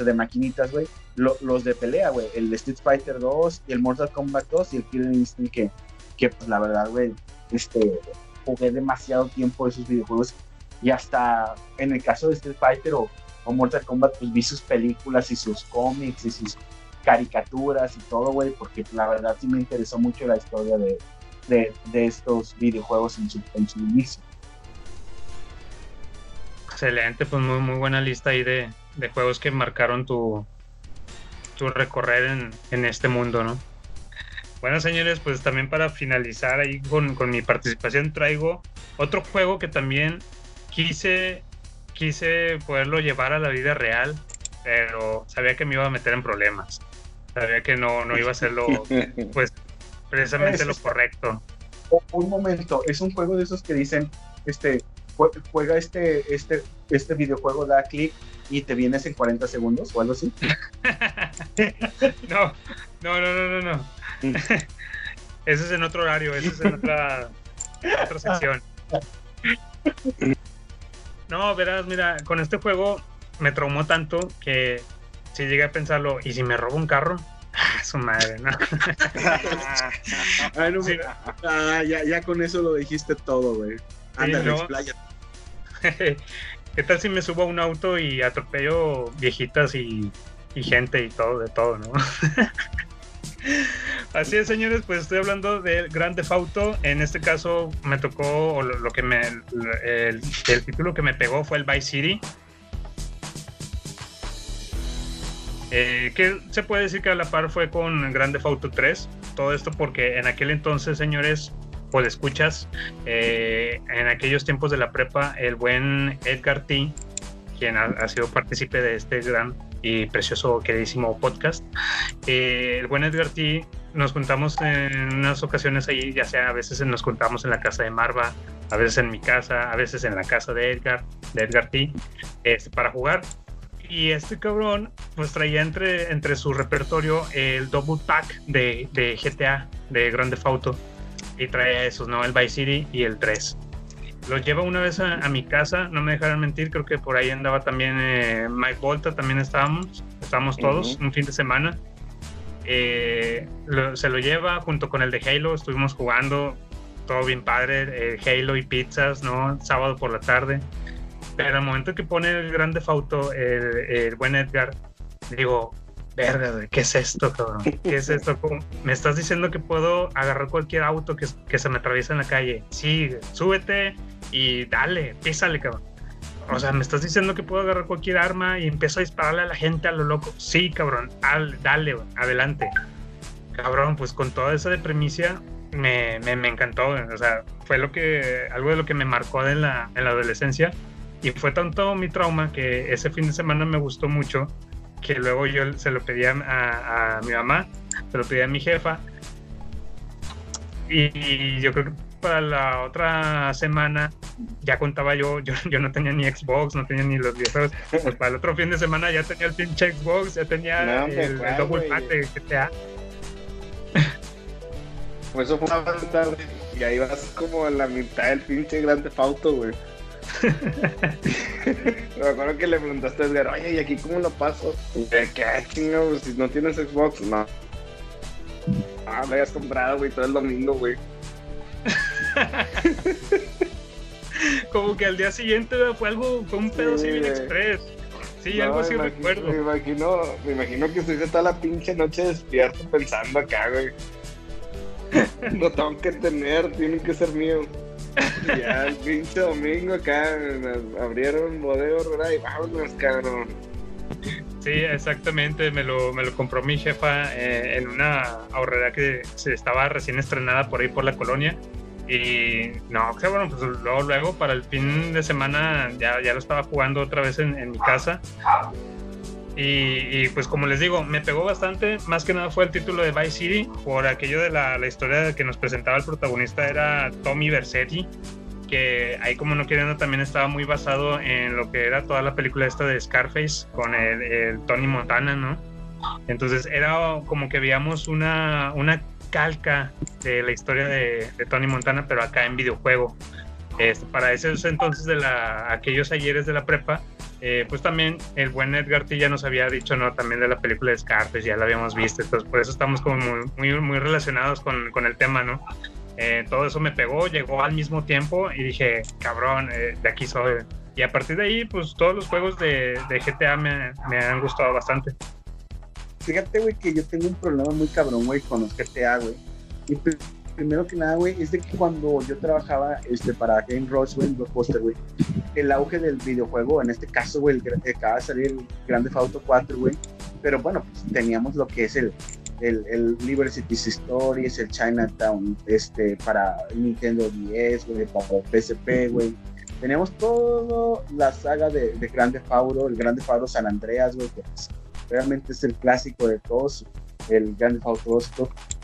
o de maquinitas, güey, lo- los de pelea, güey, el Street Fighter 2 y el Mortal Kombat 2 y el Killer Instinct, que, que pues la verdad, güey, este, jugué demasiado tiempo esos videojuegos y hasta en el caso de Street Fighter o, o Mortal Kombat, pues vi sus películas y sus cómics y sus caricaturas y todo, güey, porque la verdad sí me interesó mucho la historia de, de, de estos videojuegos en su, en su inicio. excelente, pues muy, muy buena lista ahí de, de juegos que marcaron tu, tu recorrer en, en este mundo, ¿no? Bueno, señores, pues también para finalizar ahí con, con mi participación traigo otro juego que también quise, quise poderlo llevar a la vida real, pero sabía que me iba a meter en problemas. Sabía que no, no iba a ser lo, pues, precisamente lo correcto. Un momento, es un juego de esos que dicen, este, juega este, este, este videojuego, da clic y te vienes en 40 segundos o algo así. No, no, no, no, no, no. Ese es en otro horario, ese es en otra, otra sección. No, verás, mira, con este juego me traumó tanto que sí llegué a pensarlo, ¿y si me robo un carro? Ah, su madre, ¿no? Ah, ya, ya con eso lo dijiste todo, güey. Ándale, ¿no? ¿Qué tal si me subo a un auto y atropello viejitas y, gente y todo, de todo, ¿no? Así es, señores, pues estoy hablando del Grand Theft Auto. En este caso me tocó, o lo, que me, el, el título que me pegó fue el Vice City. Eh, que se puede decir que a la par fue con Grand Theft Auto 3. Todo esto porque en aquel entonces, señores, pues escuchas, eh, en aquellos tiempos de la prepa, el buen Edgar T, quien ha, sido partícipe de este gran y precioso, queridísimo podcast, eh, el buen Edgar T, nos juntamos en unas ocasiones ahí, ya sea a veces nos juntamos en la casa de Marva, a veces en mi casa, a veces en la casa de Edgar, de Edgar T, este, para jugar y este cabrón pues traía entre, entre su repertorio el double pack de, de GTA, de Grand Theft Auto. Y traía esos, ¿no? El Vice City y el 3. Lo lleva una vez a, a mi casa, no me dejarán mentir, creo que por ahí andaba también eh, Mike Volta, también estábamos, estábamos todos Ujú. un fin de semana. Eh, lo- se lo lleva junto con el de Halo, estuvimos jugando, todo bien padre, eh, Halo y pizzas, ¿no? Sábado por la tarde. Pero al momento que pone el grande Fauto, el, el buen Edgar, digo, verga, güey, ¿qué es esto, cabrón? ¿Qué es esto? ¿Cómo? ¿Me estás diciendo que puedo agarrar cualquier auto que, que se me atraviesa en la calle? Sí, súbete y dale, písale, cabrón. O sea, ¿me estás diciendo que puedo agarrar cualquier arma y empiezo a dispararle a la gente a lo loco? Sí, cabrón, al- dale, güey, adelante. Cabrón, pues con toda esa de premicia me, me, me encantó, güey. o sea, fue lo que, algo de lo que me marcó en la, en la adolescencia y fue tanto mi trauma que ese fin de semana me gustó mucho que luego yo se lo pedí a, mi mamá, se lo pedí a mi jefa y, y yo creo que para la otra semana ya contaba yo, yo, yo no tenía ni Xbox, no tenía ni los videojuegos, pues para el otro fin de semana ya tenía el pinche Xbox, ya tenía No, el, el ¿cuál, double pack de GTA. Pues eso fue una tarde y ahí vas como a la mitad del pinche Grande Fauto, güey. Me acuerdo que le preguntaste a Edgar, oye, ¿y aquí cómo lo paso? Y chingo, pues, si no tienes Xbox, no. Ah, lo hayas comprado, güey, todo el domingo, güey. Como que al día siguiente fue algo, fue un pedo Sí, express. Sí, No, algo así imagino- recuerdo. Me imagino, me imagino que estuviste toda la pinche noche despierto pensando acá, güey. Lo tengo que tener, tiene que ser mío. Ya el pinche domingo acá abrieron bodega Aurora y vámonos, cabrón. Sí, exactamente. Me lo, me lo compró mi jefa eh, en una ahorrera que se estaba recién estrenada por ahí por la colonia. Y no, que bueno, pues luego, luego para el fin de semana ya, ya lo estaba jugando otra vez en mi casa. Y, y, pues como les digo, me pegó bastante. Más que nada fue el título de Vice City, por aquello de la, la historia que nos presentaba el protagonista era Tommy Versetti, que ahí como no queriendo también estaba muy basado en lo que era toda la película esta de Scarface con el, el Tony Montana, ¿no? Entonces era como que veíamos una, una calca de la historia de, de Tony Montana, pero acá en videojuego. Este, para esos entonces de la, aquellos ayeres de la prepa, eh, pues también el buen Edgar T ya nos había dicho, ¿no? También de la película de Scarface, ya la habíamos visto, entonces por eso estamos como muy, muy, muy relacionados con, con el tema, ¿no? Eh, todo eso me pegó, llegó al mismo tiempo y dije, cabrón, eh, de aquí soy. Y a partir de ahí, pues todos los juegos de, de GTA me, me han gustado bastante. Fíjate, güey, que yo tengo un problema muy cabrón, güey, con los GTA, güey. Y pr- primero que nada, güey, es de que cuando yo trabajaba este, para Game Rush, güey, en Blockbuster, güey, el auge del videojuego, en este caso, güey, acaba de salir el Grande Auto 4, güey. Pero bueno, pues teníamos lo que es el, el, el Liberty City Stories, el Chinatown, este, para Nintendo 10, güey, para PSP, güey. Teníamos toda la saga de, de Grande Fauro, el Grande Fauro San Andreas, güey, que pues, realmente es el clásico de todos, el Grande Theft Auto 2.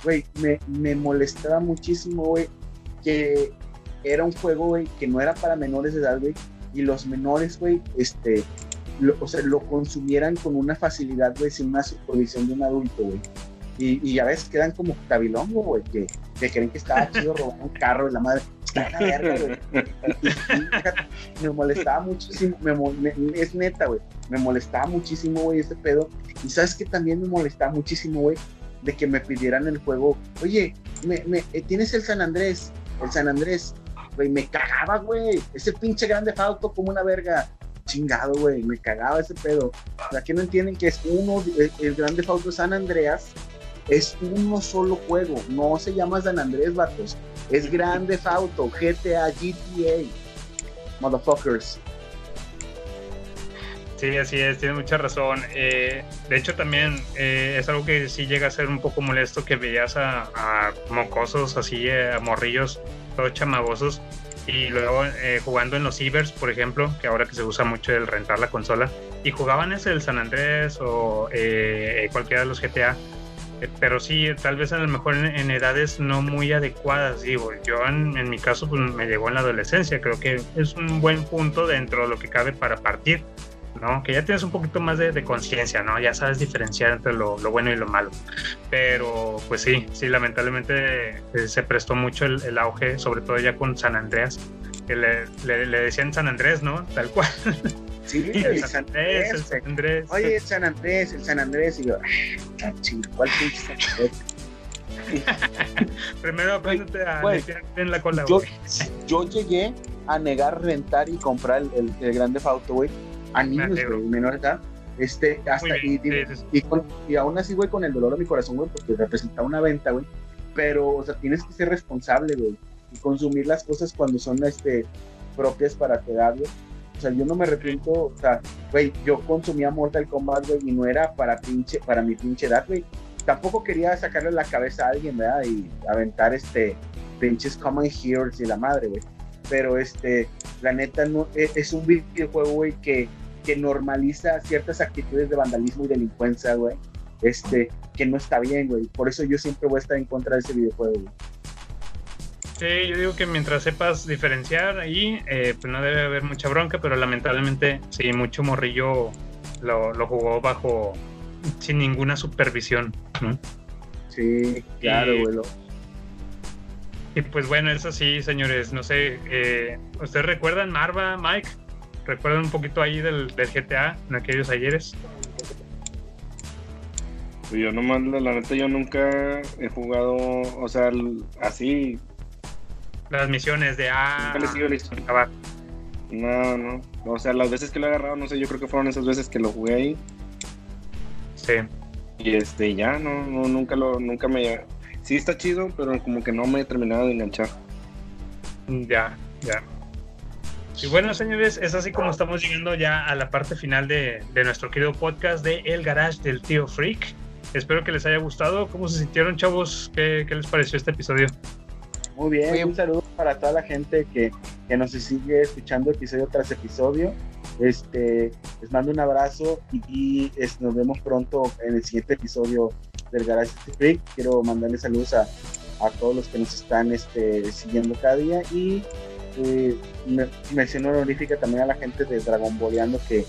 Güey, me, me molestaba muchísimo, güey, que era un juego, güey, que no era para menores de edad, güey, y los menores, güey, este, lo, o sea, lo consumieran con una facilidad, güey, sin una supervisión de un adulto, güey. Y, y a veces quedan como cabilongo, güey, que, que creen que estaba chido robar un carro y la madre. Está la verga, güey. Y- y- fíjate, me molestaba muchísimo, me es neta, güey, me molestaba muchísimo, güey, este pedo. Y sabes que también me molestaba muchísimo, güey, de que me pidieran el juego, oye, me, me- eh, tienes el San Andrés, el San Andrés, güey, me cagaba, güey, ese pinche grande auto como una verga. Chingado, güey, me cagaba ese pedo. O sea, que no entienden que es uno, el, el Grande Auto San Andreas es uno solo juego, no se llama San Andrés, vatos. Es Grande Auto, GTA, GTA. Motherfuckers. Sí, así es, tiene mucha razón. Eh, de hecho, también eh, es algo que sí llega a ser un poco molesto que veías a, a mocosos, así, eh, a morrillos, todos chamagosos, y luego eh, jugando en los cibers, por ejemplo, que ahora que se usa mucho el rentar la consola, y jugaban ese el San Andrés o eh, cualquiera de los GTA. Eh, Pero sí, tal vez a lo mejor en, en edades no muy adecuadas, digo. Yo en, en mi caso pues, me llegó en la adolescencia, creo que es un buen punto dentro de lo que cabe para partir. ¿no? Que ya tienes un poquito más de, de conciencia, ¿no? Ya sabes diferenciar entre lo, lo, bueno y lo malo. Pero, pues sí, sí, lamentablemente eh, se prestó mucho el, el, auge, sobre todo ya con San Andreas, que le, le, le decían San Andrés, ¿no? Tal cual. Sí, el San San Andrés, el San Andrés. Oye, el San Andrés, el San Andrés. Y yo, ah, ching, ¿cuál pinche San Andrés? Primero apréndete a limpiarte en la cola, yo, yo llegué a negar rentar y comprar el, el, el Grande Auto, güey, a niños, güey, menor edad. Este, hasta, bien, y- y con- y aún así, güey, con el dolor de mi corazón, güey, porque representaba una venta, güey. Pero, o sea, tienes que ser responsable, güey, y consumir las cosas cuando son, este, propias para tu. O sea, yo no me arrepiento, o sea, güey, yo consumía Mortal Kombat, güey, y no era para pinche, para mi pinche edad, güey. Tampoco quería sacarle la cabeza a alguien, ¿verdad? Y aventar, este, pinches Common Heroes y la madre, güey. Pero, este, la neta, no, e- es, un videojuego, güey, que, que normaliza ciertas actitudes de vandalismo y delincuencia, güey. Este, que no está bien, güey. Por eso yo siempre voy a estar en contra de ese videojuego, güey. Sí, yo digo que mientras sepas diferenciar ahí, eh, pues no debe haber mucha bronca, pero lamentablemente sí, mucho morrillo lo, lo jugó bajo sin ninguna supervisión. ¿no? Sí, claro, Y- güey. Y pues bueno, eso sí, señores, no sé, eh, ¿ustedes recuerdan Marva, Mike? ¿Recuerdan un poquito ahí del, del GTA en aquellos ayeres? Pues yo nomás, la, la neta, yo nunca he jugado, o sea, así, Las misiones de ah, nunca le sigo la historia. acabar. No, no. O sea, las veces que lo he agarrado, no sé, yo creo que fueron esas veces que lo jugué ahí. Sí. Y este, ya, no, no, nunca lo, nunca me. Sí está chido, pero como que no me he terminado de enganchar. Ya, ya. Y bueno, señores, es así como estamos llegando ya a la parte final de, de nuestro querido podcast de El Garage del Tío Freak. Espero que les haya gustado. ¿Cómo se sintieron, chavos? ¿Qué, qué les pareció este episodio? Muy bien, un saludo para toda la gente que, que nos sigue escuchando episodio tras episodio. Este, les mando un abrazo y, y, es- nos vemos pronto en el siguiente episodio del Garage Freak. Quiero mandarles saludos a, a todos los que nos están este, siguiendo cada día y eh, me- honorífica también a la gente de Dragon Boleando que,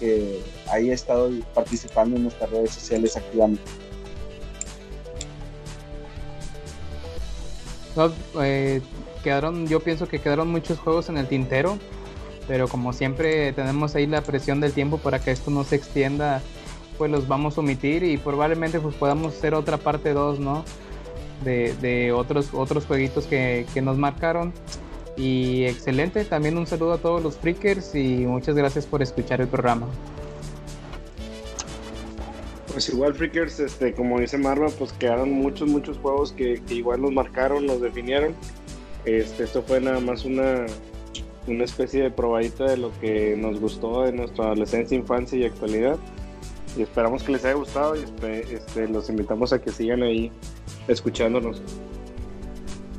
que ahí ha estado participando en nuestras redes sociales activamente. Eh, quedaron, yo pienso que quedaron muchos juegos en el tintero, pero como siempre tenemos ahí la presión del tiempo para que esto no se extienda, pues los vamos a omitir y probablemente pues podamos hacer otra parte 2, ¿no? De, de otros, otros jueguitos que, que nos marcaron. Y excelente, también un saludo a todos los freakers y muchas gracias por escuchar el programa. Pues igual, Freakers, este, como dice Marva, pues quedaron muchos, muchos juegos que, que igual nos marcaron, nos definieron. Este, esto fue nada más una, una especie de probadita de lo que nos gustó de nuestra adolescencia, infancia y actualidad. Y esperamos que les haya gustado y este, los invitamos a que sigan ahí escuchándonos.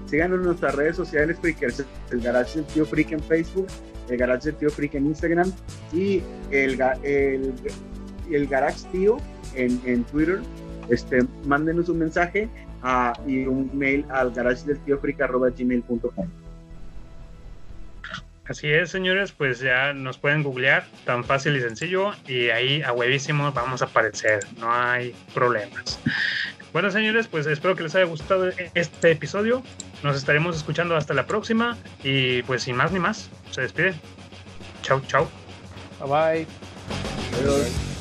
Síganos en nuestras redes sociales, Freakers, el Garage del Tío Freak en Facebook, el Garage del Tío Freak en Instagram y el, el, el Garage Tío en, en Twitter. Este, mándenos un mensaje ah, y un mail al garage del tío freak arroba gmail.com. Así es, señores, pues ya nos pueden googlear tan fácil y sencillo y ahí a huevísimo vamos a aparecer, no hay problemas. Bueno, señores, pues espero que les haya gustado este episodio. Nos estaremos escuchando hasta la próxima y pues sin más ni más, se despiden. Chau, chau. Bye bye. Adiós.